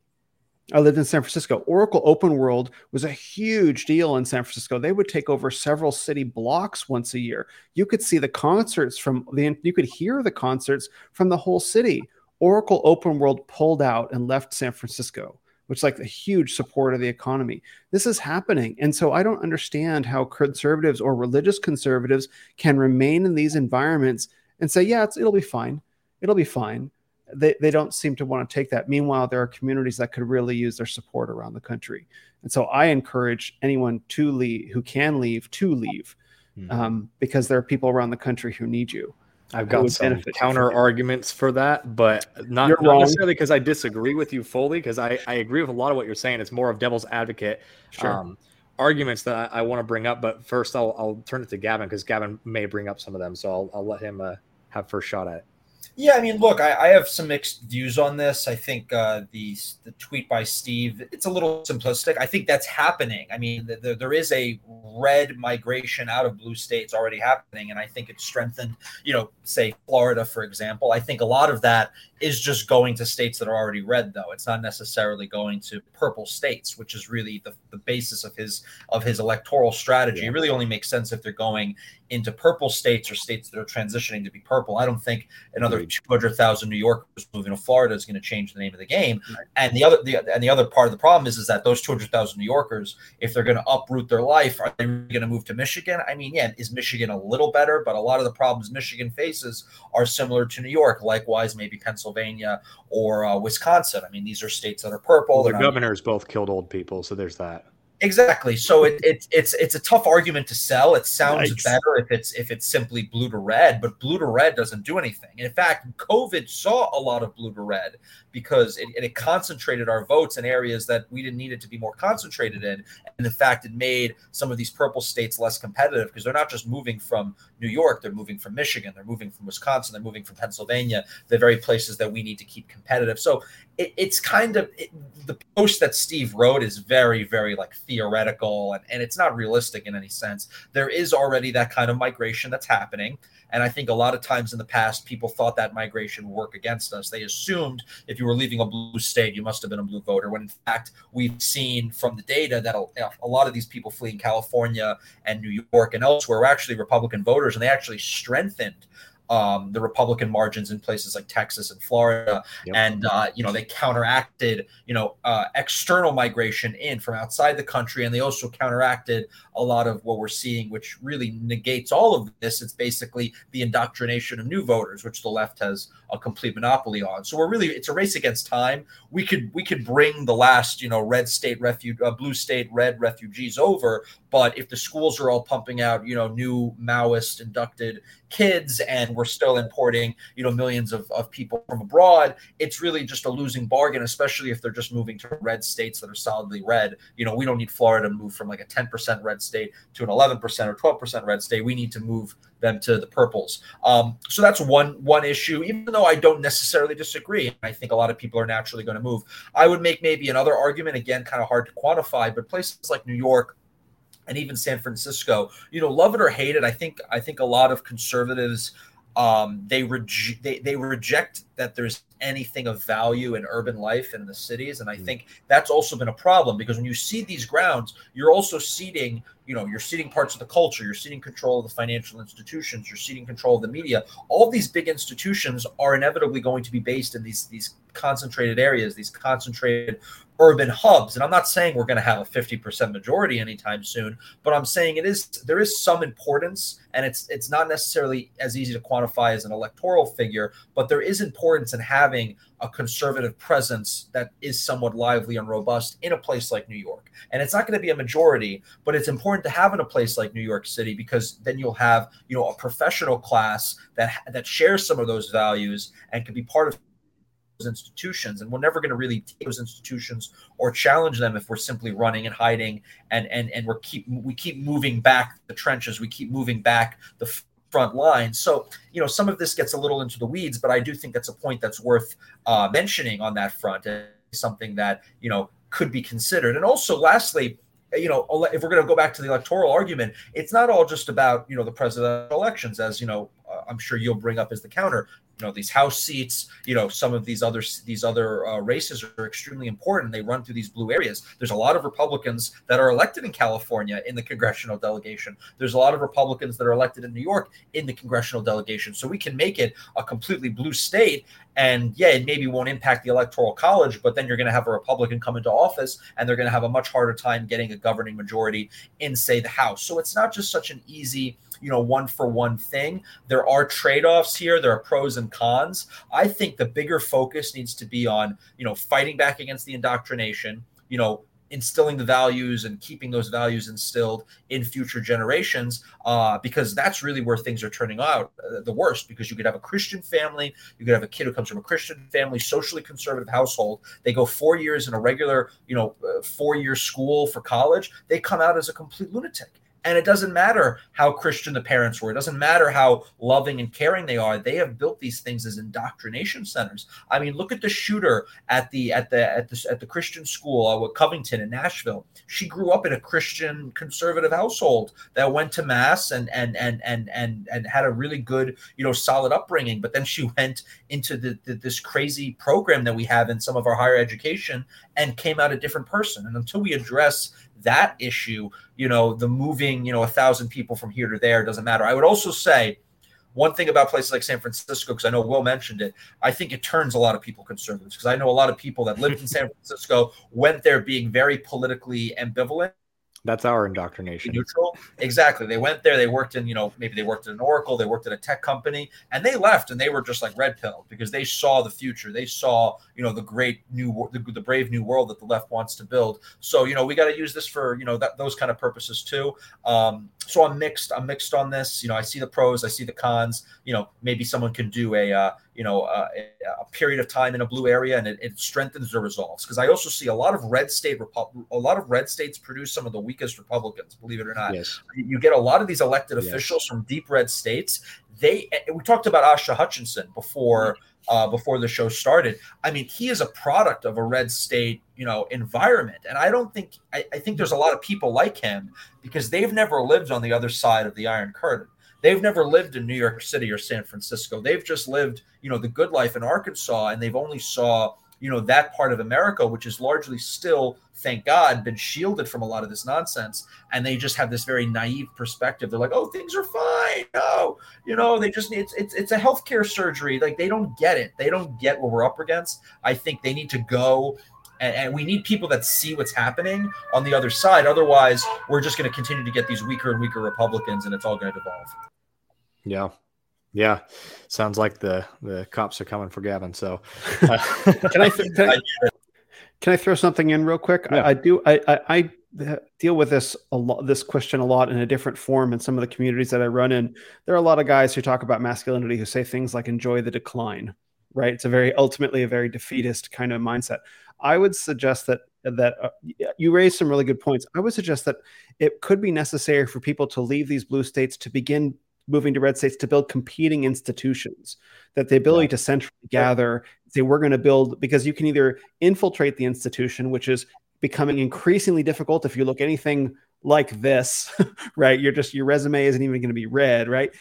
I lived in San Francisco. Oracle Open World was a huge deal in San Francisco. They would take over several city blocks once a year. You could see the concerts from the you could hear the concerts from the whole city. Oracle Open World pulled out and left San Francisco, which is like a huge support of the economy. This is happening. And so I don't understand how conservatives or religious conservatives can remain in these environments and say, yeah, it'll be fine. It'll be fine they, they don't seem to want to take that. Meanwhile, there are communities that could really use their support around the country. And so I encourage anyone to leave who can leave to leave mm-hmm. um, because there are people around the country who need you. I've got some counter arguments for that, but not, not necessarily because I disagree with you fully, because I, I agree with a lot of what you're saying. It's more of devil's advocate sure. um, arguments that I, I want to bring up. But first, I'll, I'll turn it to Gavin because Gavin may bring up some of them. So I'll, I'll let him uh, have first shot at it. Yeah, I mean, look, I, I, have some mixed views on this. I think uh, the the tweet by Steve it's a little simplistic. I think that's happening. I mean, the, the, there is a red migration out of blue states already happening, and I think it's strengthened. You know, say Florida, for example. I think a lot of that is just going to states that are already red though it's not necessarily going to purple states which is really the, the basis of his of his electoral strategy yeah. it really only makes sense if they're going into purple states or states that are transitioning to be purple i don't think another 200000 new yorkers moving to florida is going to change the name of the game right. and the other the, and the other part of the problem is is that those 200000 new yorkers if they're going to uproot their life are they going to move to michigan i mean yeah is michigan a little better but a lot of the problems michigan faces are similar to new york likewise maybe pennsylvania or uh, Wisconsin. I mean, these are states that are purple. Well, the governors both killed old people, so there's that. Exactly. So it, it, it's it's a tough argument to sell. It sounds Yikes. better if it's if it's simply blue to red, but blue to red doesn't do anything. In fact, COVID saw a lot of blue to red because it, it concentrated our votes in areas that we didn't need it to be more concentrated in. And in fact, it made some of these purple states less competitive because they're not just moving from New York, they're moving from Michigan, they're moving from Wisconsin, they're moving from Pennsylvania, the very places that we need to keep competitive. So it, it's kind of it, the post that Steve wrote is very, very like theoretical and, and it's not realistic in any sense. There is already that kind of migration that's happening. And I think a lot of times in the past, people thought that migration would work against us. They assumed if you were leaving a blue state, you must have been a blue voter. When in fact, we've seen from the data that a, a lot of these people fleeing California and New York and elsewhere were actually Republican voters, and they actually strengthened um, the Republican margins in places like Texas and Florida, yep. and uh, you know they counteracted you know uh, external migration in from outside the country, and they also counteracted a lot of what we're seeing, which really negates all of this. It's basically the indoctrination of new voters, which the left has a complete monopoly on. So we're really it's a race against time. We could we could bring the last you know red state refuge, uh, blue state red refugees over, but if the schools are all pumping out you know new Maoist inducted kids and we're still importing you know millions of, of people from abroad it's really just a losing bargain especially if they're just moving to red states that are solidly red you know we don't need florida to move from like a 10% red state to an 11% or 12% red state. We need to move them to the purples. Um, so that's one one issue even though i don't necessarily disagree. I think a lot of people are naturally going to move. I would make maybe another argument again kind of hard to quantify but places like new york and even San Francisco. You know, love it or hate it, I think I think a lot of conservatives um, they, rege- they they reject that there's anything of value in urban life in the cities and i mm. think that's also been a problem because when you see these grounds you're also seeding you know you're seeding parts of the culture you're seeding control of the financial institutions you're seeding control of the media all these big institutions are inevitably going to be based in these these concentrated areas these concentrated urban hubs. And i'm not saying we're going to have a 50% majority anytime soon but i'm saying it is there is some importance and it's it's not necessarily as easy to quantify as an electoral figure but there is importance in having a conservative presence that is somewhat lively and robust in a place like new york. And it's not going to be a majority but it's important to have in a place like new york city because then you'll have you know a professional class that that shares some of those values and can be part of institutions and we're never going to really take those institutions or challenge them if we're simply running and hiding and and and we're keep we keep moving back the trenches we keep moving back the front line. So you know some of this gets a little into the weeds but i do think that's a point that's worth uh, mentioning on that front and something that you know could be considered. And also lastly you know, if we're going to go back to the electoral argument, it's not all just about you know the presidential elections, as you know, uh, I'm sure you'll bring up as the counter you know these house seats you know some of these other these other uh, races are extremely important. They run through these blue areas. There's a lot of republicans that are elected in california in the congressional delegation. There's a lot of republicans that are elected in new york in the congressional delegation. So we can make it a completely blue state and yeah it maybe won't impact the electoral college but then you're going to have a republican come into office and they're going to have a much harder time getting a governing majority in say the house. So it's not just such an easy you know one for one thing. There are trade-offs here. There are pros and cons. I think the bigger focus needs to be on you know fighting back against the indoctrination you know instilling the values and keeping those values instilled in future generations uh, because that's really where things are turning out uh, the worst because you could have a christian family you could have a kid who comes from a christian family socially conservative household they go four years in a regular you know uh, four year school for college they come out as a complete lunatic and it doesn't matter how Christian the parents were. It doesn't matter how loving and caring they are. They have built these things as indoctrination centers. I mean, look at the shooter at the at the at the at the Christian school uh, with Covenant in Nashville. She grew up in a Christian conservative household that went to mass and and and and and and had a really good you know solid upbringing. But then she went into the, the this crazy program that we have in some of our higher education and came out a different person. And until we address that issue, you know, the moving, you know, a thousand people from here to there doesn't matter. I would also say one thing about places like San Francisco, because I know Will mentioned it, I think it turns a lot of people conservatives because I know a lot of people that lived in San Francisco went there being very politically ambivalent that's our indoctrination. Neutral. Exactly. They went there. They worked in, you know, maybe they worked at an Oracle. They worked at a tech company, and they left, and they were just like red pill because they saw the future. They saw, you know, the great new, the, the brave new world that the left wants to build. So, you know, we got to use this for, you know, that those kind of purposes too. Um, so I'm mixed. I'm mixed on this. You know, I see the pros. I see the cons. You know, maybe someone can do a, uh, you know, uh, a period of time in a blue area, and it, it strengthens the results. Because I also see a lot of red state, Repu- a lot of red states produce some of the weakest Republicans. Believe it or not, yes. you get a lot of these elected yes. officials from deep red states. They we talked about Asa Hutchinson before. Uh, before the show started. I mean, he is a product of a red state, you know, environment, and I don't think I, I, think there's a lot of people like him because they've never lived on the other side of the Iron Curtain. They've never lived in New York City or San Francisco. They've just lived, you know, the good life in Arkansas, and they've only saw, you know, that part of America, which is largely still, thank God, been shielded from a lot of this nonsense. And they just have this very naive perspective. They're like, oh, things are fine. No, you know, they just need it's it's, it's a healthcare surgery. Like they don't get it. They don't get what we're up against. I think they need to go and, and, we need people that see what's happening on the other side. Otherwise, we're just going to continue to get these weaker and weaker Republicans, and it's all going to devolve. Yeah, yeah. Sounds like the the cops are coming for Gavin. So, uh, can I, th- can I can I throw something in real quick? Yeah. I, I, do. I, I, I deal with this a lot. This question a lot in a different form in some of the communities that I run in. There are a lot of guys who talk about masculinity who say things like "enjoy the decline." Right? It's a very ultimately a very defeatist kind of mindset. I would suggest that that uh, you raised some really good points. I would suggest that it could be necessary for people to leave these blue states to begin moving to red states to build competing institutions. That the ability yeah. to centrally gather, say we're going to build because you can either infiltrate the institution, which is becoming increasingly difficult if you look anything like this, right? You're just your resume isn't even going to be read, right?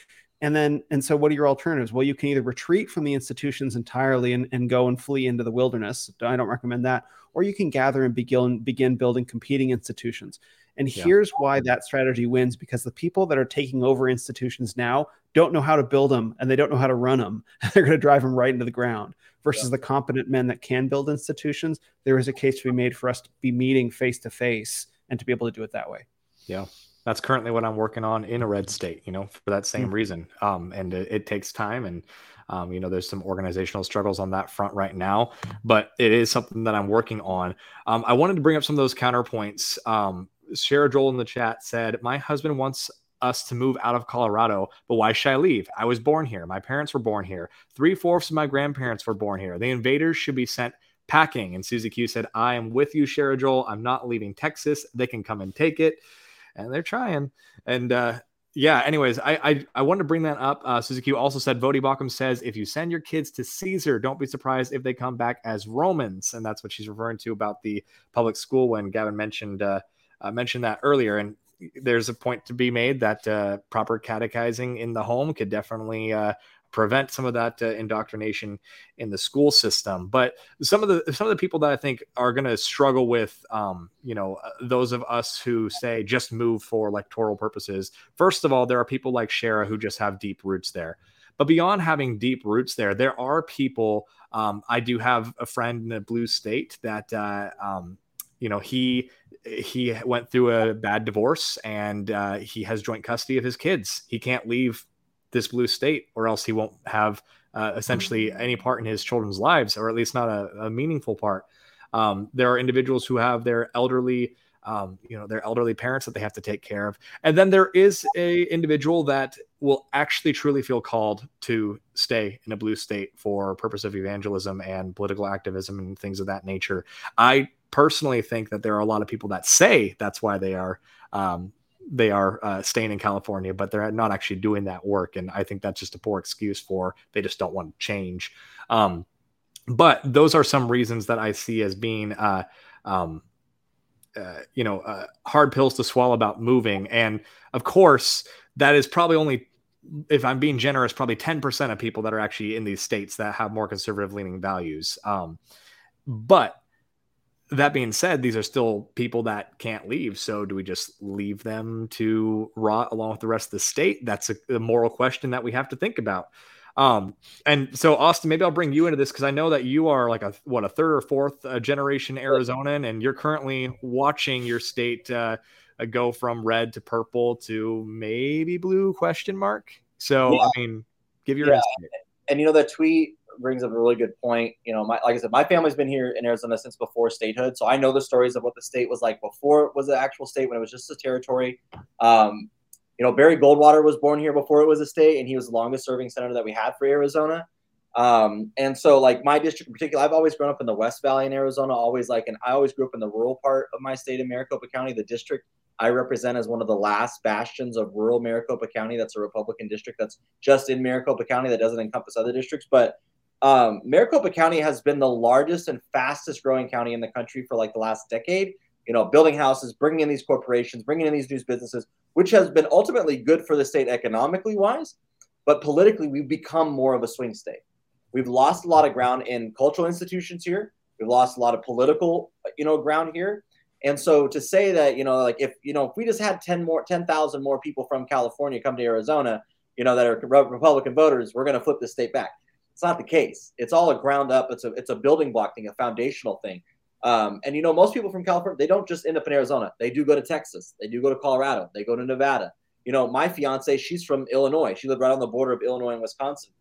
And then, and so what are your alternatives? Well, you can either retreat from the institutions entirely and, and go and flee into the wilderness. I don't recommend that. Or you can gather and begin, begin building competing institutions. And yeah. here's why that strategy wins because the people that are taking over institutions now don't know how to build them and they don't know how to run them. They're going to drive them right into the ground versus yeah. the competent men that can build institutions. There is a case to be made for us to be meeting face to face and to be able to do it that way. Yeah that's currently what I'm working on in a red state, you know, for that same mm-hmm. reason. Um, and it, it, takes time and, um, you know, there's some organizational struggles on that front right now, but it is something that I'm working on. Um, I wanted to bring up some of those counterpoints. Um, Shara Joel in the chat said, My husband wants us to move out of Colorado, but why should I leave? I was born here. My parents were born here. Three fourths of my grandparents were born here. The invaders should be sent packing. And Susie Q said, I am with you, Shara Joel. I'm not leaving Texas. They can come and take it and they're trying. And uh, yeah, anyways, I, I I wanted to bring that up. Uh, Susie Q also said Voddie Baucham says if you send your kids to Caesar, don't be surprised if they come back as Romans, and that's what she's referring to about the public school when Gavin mentioned uh, uh, mentioned that earlier. And there's a point to be made that uh, proper catechizing in the home could definitely uh, prevent some of that uh, indoctrination in the school system. But some of the some of the people that I think are going to struggle with, um, you know, uh, those of us who say just move for electoral purposes. First of all, there are people like Shara who just have deep roots there. But beyond having deep roots there, there are people. Um, I do have a friend in a blue state that. Uh, um, you know he he went through a bad divorce and uh, he has joint custody of his kids he can't leave this blue state, or else he won't have uh, essentially any part in his children's lives, or at least not a, a meaningful part. Um, there are individuals who have their elderly, um, you know, their elderly parents that they have to take care of, and then there is a individual that will actually truly feel called to stay in a blue state for purpose of evangelism and political activism and things of that nature. I personally think that there are a lot of people that say that's why they are um, they are uh, staying in California, but they're not actually doing that work. And I think that's just a poor excuse for they just don't want to change. Um, but those are some reasons that I see as being, uh, um, uh, you know, uh, hard pills to swallow about moving. And of course, that is probably only, if I'm being generous, probably 10% of people that are actually in these states that have more conservative leaning values. Um, but that being said, these are still people that can't leave. So do we just leave them to rot along with the rest of the state? That's a, a moral question that we have to think about. Um, and so Austin, maybe I'll bring you into this because I know that you are like a what a third or fourth uh, generation Arizonan, and you're currently watching your state uh, go from red to purple to maybe blue question mark. So yeah. I mean, give your yeah. insight. And you know that tweet brings up a really good point. You know, my, like I said, my family's been here in Arizona since before statehood, so I know the stories of what the state was like before it was an actual state when it was just a territory. Um, you know, Barry Goldwater was born here before it was a state, and he was the longest serving senator that we had for Arizona. Um, and so, like my district in particular, I've always grown up in the West Valley in Arizona. Always like, and I always grew up in the rural part of my state in Maricopa County. The district I represent as one of the last bastions of rural Maricopa County. That's a Republican district that's just in Maricopa County that doesn't encompass other districts. But um, Maricopa County has been the largest and fastest growing county in the country for like the last decade. You know, building houses, bringing in these corporations, bringing in these new businesses, which has been ultimately good for the state economically wise. But politically, we've become more of a swing state. We've lost a lot of ground in cultural institutions here. We've lost a lot of political, you know, ground here. And so to say that, you know, like if you know, if we just had 10 more 10,000 more people from California come to Arizona, you know, that are Republican voters, we're going to flip the state back it's not the case. It's all a ground up. It's a it's a building block thing, a foundational thing. Um, and you know, most people from California, they don't just end up in Arizona. They do go to Texas. They do go to Colorado. They go to Nevada. You know, my fiance, she's from Illinois. She lived right on the border of Illinois and Wisconsin.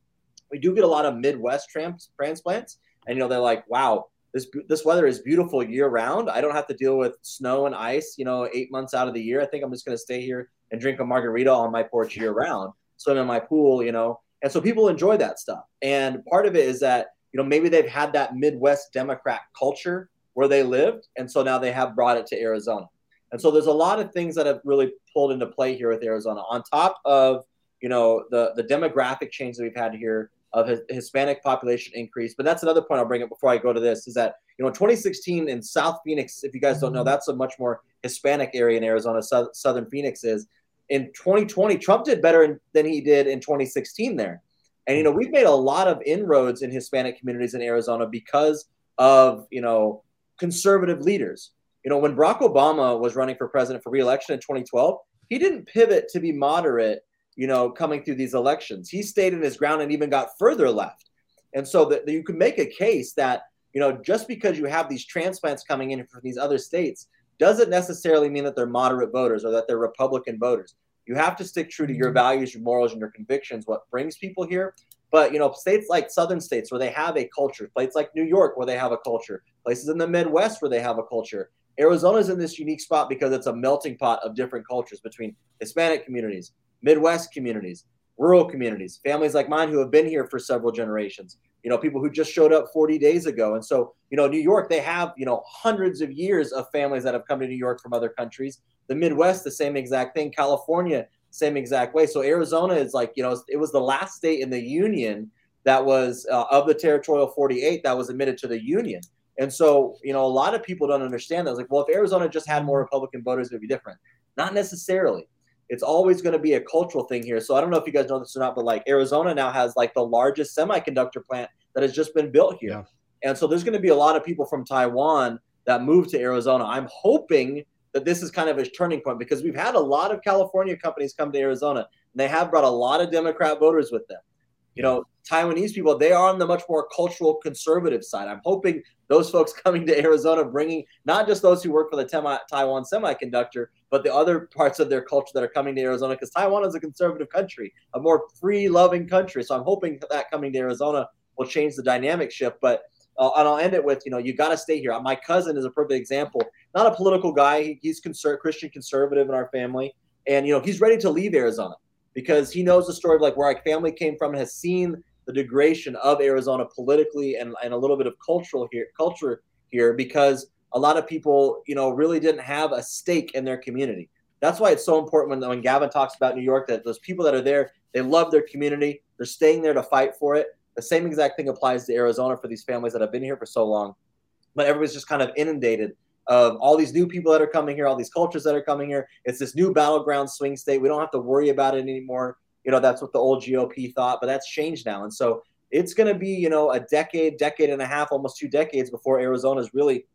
We do get a lot of Midwest trans- transplants, and you know, they're like, "Wow, this this weather is beautiful year round. I don't have to deal with snow and ice. You know, eight months out of the year. I think I'm just going to stay here and drink a margarita on my porch year round, swim in my pool. You know, and so people enjoy that stuff. And part of it is that, you know, maybe they've had that Midwest Democrat culture where they lived. And so now they have brought it to Arizona. And so there's a lot of things that have really pulled into play here with Arizona on top of, you know, the, the demographic change that we've had here of his, Hispanic population increase. But that's another point I'll bring up before I go to this is that, you know, 2016 in South Phoenix, if you guys don't know, mm-hmm. that's a much more Hispanic area in Arizona, southern Phoenix is in 2020, Trump did better in, than he did in 2016 there. And you know, we've made a lot of inroads in Hispanic communities in Arizona because of you know conservative leaders. You know, when Barack Obama was running for president for reelection in 2012, he didn't pivot to be moderate. You know, coming through these elections, he stayed in his ground and even got further left. And so that you can make a case that you know just because you have these transplants coming in from these other states doesn't necessarily mean that they're moderate voters or that they're Republican voters. You have to stick true to your mm-hmm. values, your morals, and your convictions, what brings people here. But you know, states like southern states where they have a culture, places like New York where they have a culture, places in the Midwest where they have a culture. Arizona's in this unique spot because it's a melting pot of different cultures between Hispanic communities, Midwest communities, rural communities, families like mine who have been here for several generations you know, people who just showed up 40 days ago. And so, you know, New York, they have, you know, hundreds of years of families that have come to New York from other countries. The Midwest, the same exact thing. California, same exact way. So Arizona is like, you know, it was the last state in the union that was uh, of the territorial 48 that was admitted to the union. And so, you know, a lot of people don't understand that. It's like, well, if Arizona just had more Republican voters, it would be different. Not necessarily it's always going to be a cultural thing here. So I don't know if you guys know this or not, but like Arizona now has like the largest semiconductor plant that has just been built here. Yeah. And so there's going to be a lot of people from Taiwan that move to Arizona. I'm hoping that this is kind of a turning point because we've had a lot of California companies come to Arizona and they have brought a lot of Democrat voters with them. You know, Taiwanese people, they are on the much more cultural conservative side. I'm hoping those folks coming to Arizona bringing not just those who work for the Taiwan Semiconductor, but the other parts of their culture that are coming to Arizona because Taiwan is a conservative country, a more free loving country. So I'm hoping that coming to Arizona will change the dynamic shift. But uh, and I'll end it with, you know, you got to stay here. My cousin is a perfect example. Not a political guy. He's conser- Christian conservative in our family. And, you know, he's ready to leave Arizona because he knows the story of like where our family came from and has seen the degradation of Arizona politically and, and a little bit of cultural here culture here because a lot of people, you know, really didn't have a stake in their community. That's why it's so important when, when Gavin talks about New York that those people that are there, they love their community. They're staying there to fight for it. The same exact thing applies to Arizona for these families that have been here for so long. But everybody's just kind of inundated of all these new people that are coming here, all these cultures that are coming here. It's this new battleground swing state. We don't have to worry about it anymore. You know, that's what the old GOP thought, but that's changed now. And so it's going to be, you know, a decade, decade and a half, almost two decades before Arizona is really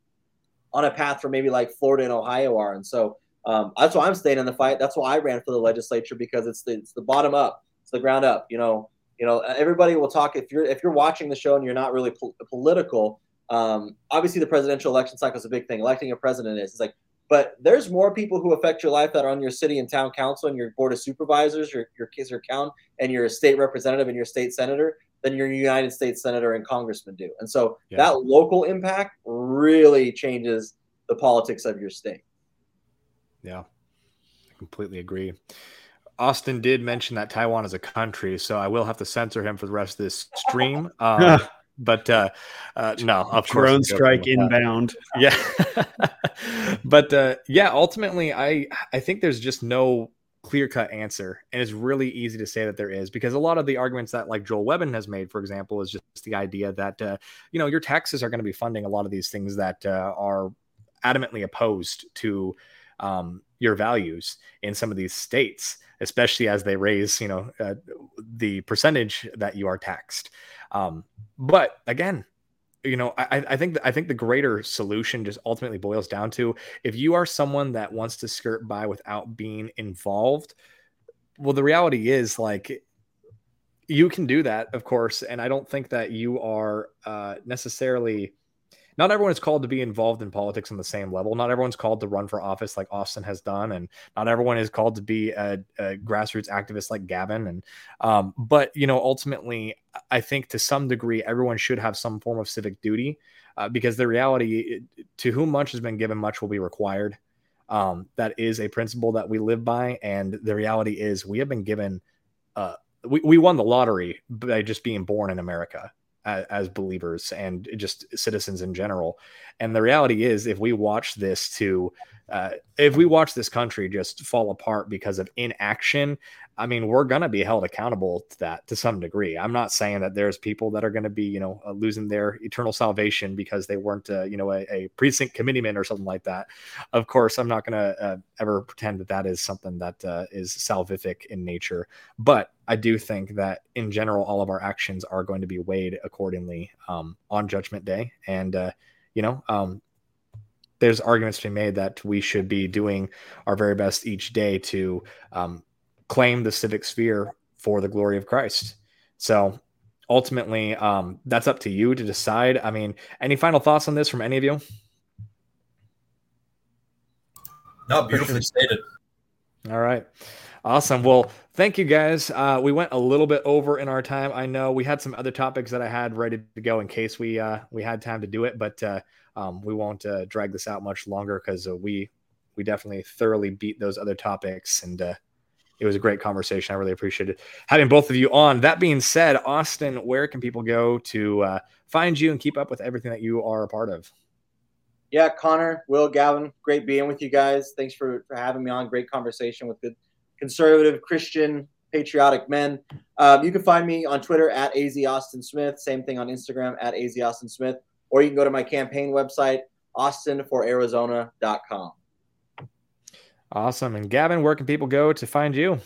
on a path for maybe like Florida and Ohio are. And so um, that's why I'm staying in the fight. That's why I ran for the legislature because it's the, it's the bottom up, it's the ground up. You know, you know, everybody will talk if you're if you're watching the show and you're not really po- political. Um, obviously, the presidential election cycle is a big thing. Electing a president is. It's like, but there's more people who affect your life that are on your city and town council and your board of supervisors, your your kids, your count, and your state representative and your state senator than your United States senator and congressman do. And so yeah. that local impact really changes the politics of your state. Yeah, I completely agree. Austin did mention that Taiwan is a country, so I will have to censor him for the rest of this stream. Um, but uh, uh, no, of course, drone strike inbound. Yeah, but uh, yeah, ultimately, I I think there's just no clear cut answer. And it's really easy to say that there is because a lot of the arguments that like Joel Webbon has made, for example, is just the idea that, uh, you know, your taxes are going to be funding a lot of these things that uh, are adamantly opposed to um, your values in some of these states, especially as they raise, you know, uh, the percentage that you are taxed. Um, but again, you know, I, I think I think the greater solution just ultimately boils down to if you are someone that wants to skirt by without being involved. Well, the reality is like you can do that, of course, and I don't think that you are uh, necessarily not everyone is called to be involved in politics on the same level. Not everyone's called to run for office like Austin has done, and not everyone is called to be a, a grassroots activist like Gavin. And um, but you know, ultimately, I think to some degree, everyone should have some form of civic duty uh, because the reality, to whom much has been given, much will be required. Um, that is a principle that we live by, and the reality is we have been given. Uh, we, we won the lottery by just being born in America as, as believers and just citizens in general. And the reality is, if we watch this to uh, if we watch this country just fall apart because of inaction, I mean, we're going to be held accountable to that to some degree. I'm not saying that there's people that are going to be, you know, uh, losing their eternal salvation because they weren't, uh, you know, a, a, precinct committeeman or something like that. Of course, I'm not going to uh, ever pretend that that is something that uh, is salvific in nature. But I do think that in general, all of our actions are going to be weighed accordingly um, on Judgment Day. And, uh, you know, um, there's arguments to be made that we should be doing our very best each day to um, claim the civic sphere for the glory of Christ. So ultimately, um, that's up to you to decide. I mean, any final thoughts on this from any of you? No, beautifully stated. All right. Awesome. Well, thank you guys. Uh, we went a little bit over in our time. I know we had some other topics that I had ready to go in case we uh, we had time to do it, but uh, um, we won't uh, drag this out much longer because uh, we we definitely thoroughly beat those other topics and uh, it was a great conversation. I really appreciated having both of you on. That being said, Austin, where can people go to uh, find you and keep up with everything that you are a part of? Yeah, Connor, Will, Gavin, great being with you guys. Thanks for, for having me on. Great conversation with good conservative, Christian, patriotic men. Um, you can find me on Twitter at AZ Austin Smith. Same thing on Instagram at AZ Austin Smith. Or you can go to my campaign website, austinforarizona.com. Awesome. And Gavin, where can people go to find you? Well,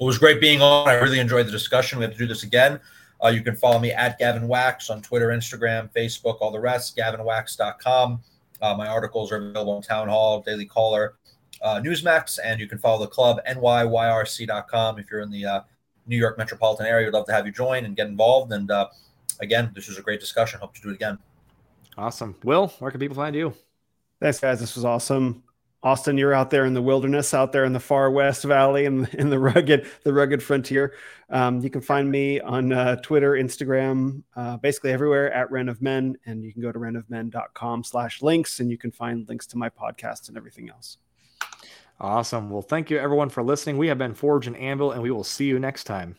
it was great being on. I really enjoyed the discussion. We have to do this again. Uh, you can follow me at Gavin Wax on Twitter, Instagram, Facebook, all the rest, gavinwax.com. Uh, my articles are available on Town Hall, Daily Caller, uh, Newsmax, and you can follow the club, nyyrc.com. If you're in the uh, New York metropolitan area, we'd love to have you join and get involved. And uh, again, this was a great discussion. Hope to do it again. Awesome. Will, where can people find you? Thanks, guys. This was awesome. Austin, you're out there in the wilderness, out there in the far west valley, and in, in the rugged, the rugged frontier. Um, you can find me on uh, Twitter, Instagram, uh, basically everywhere at Ren of Men, and you can go to renofmen.com/links, and you can find links to my podcast and everything else. Awesome. Well, thank you everyone for listening. We have been Forge and Anvil, and we will see you next time.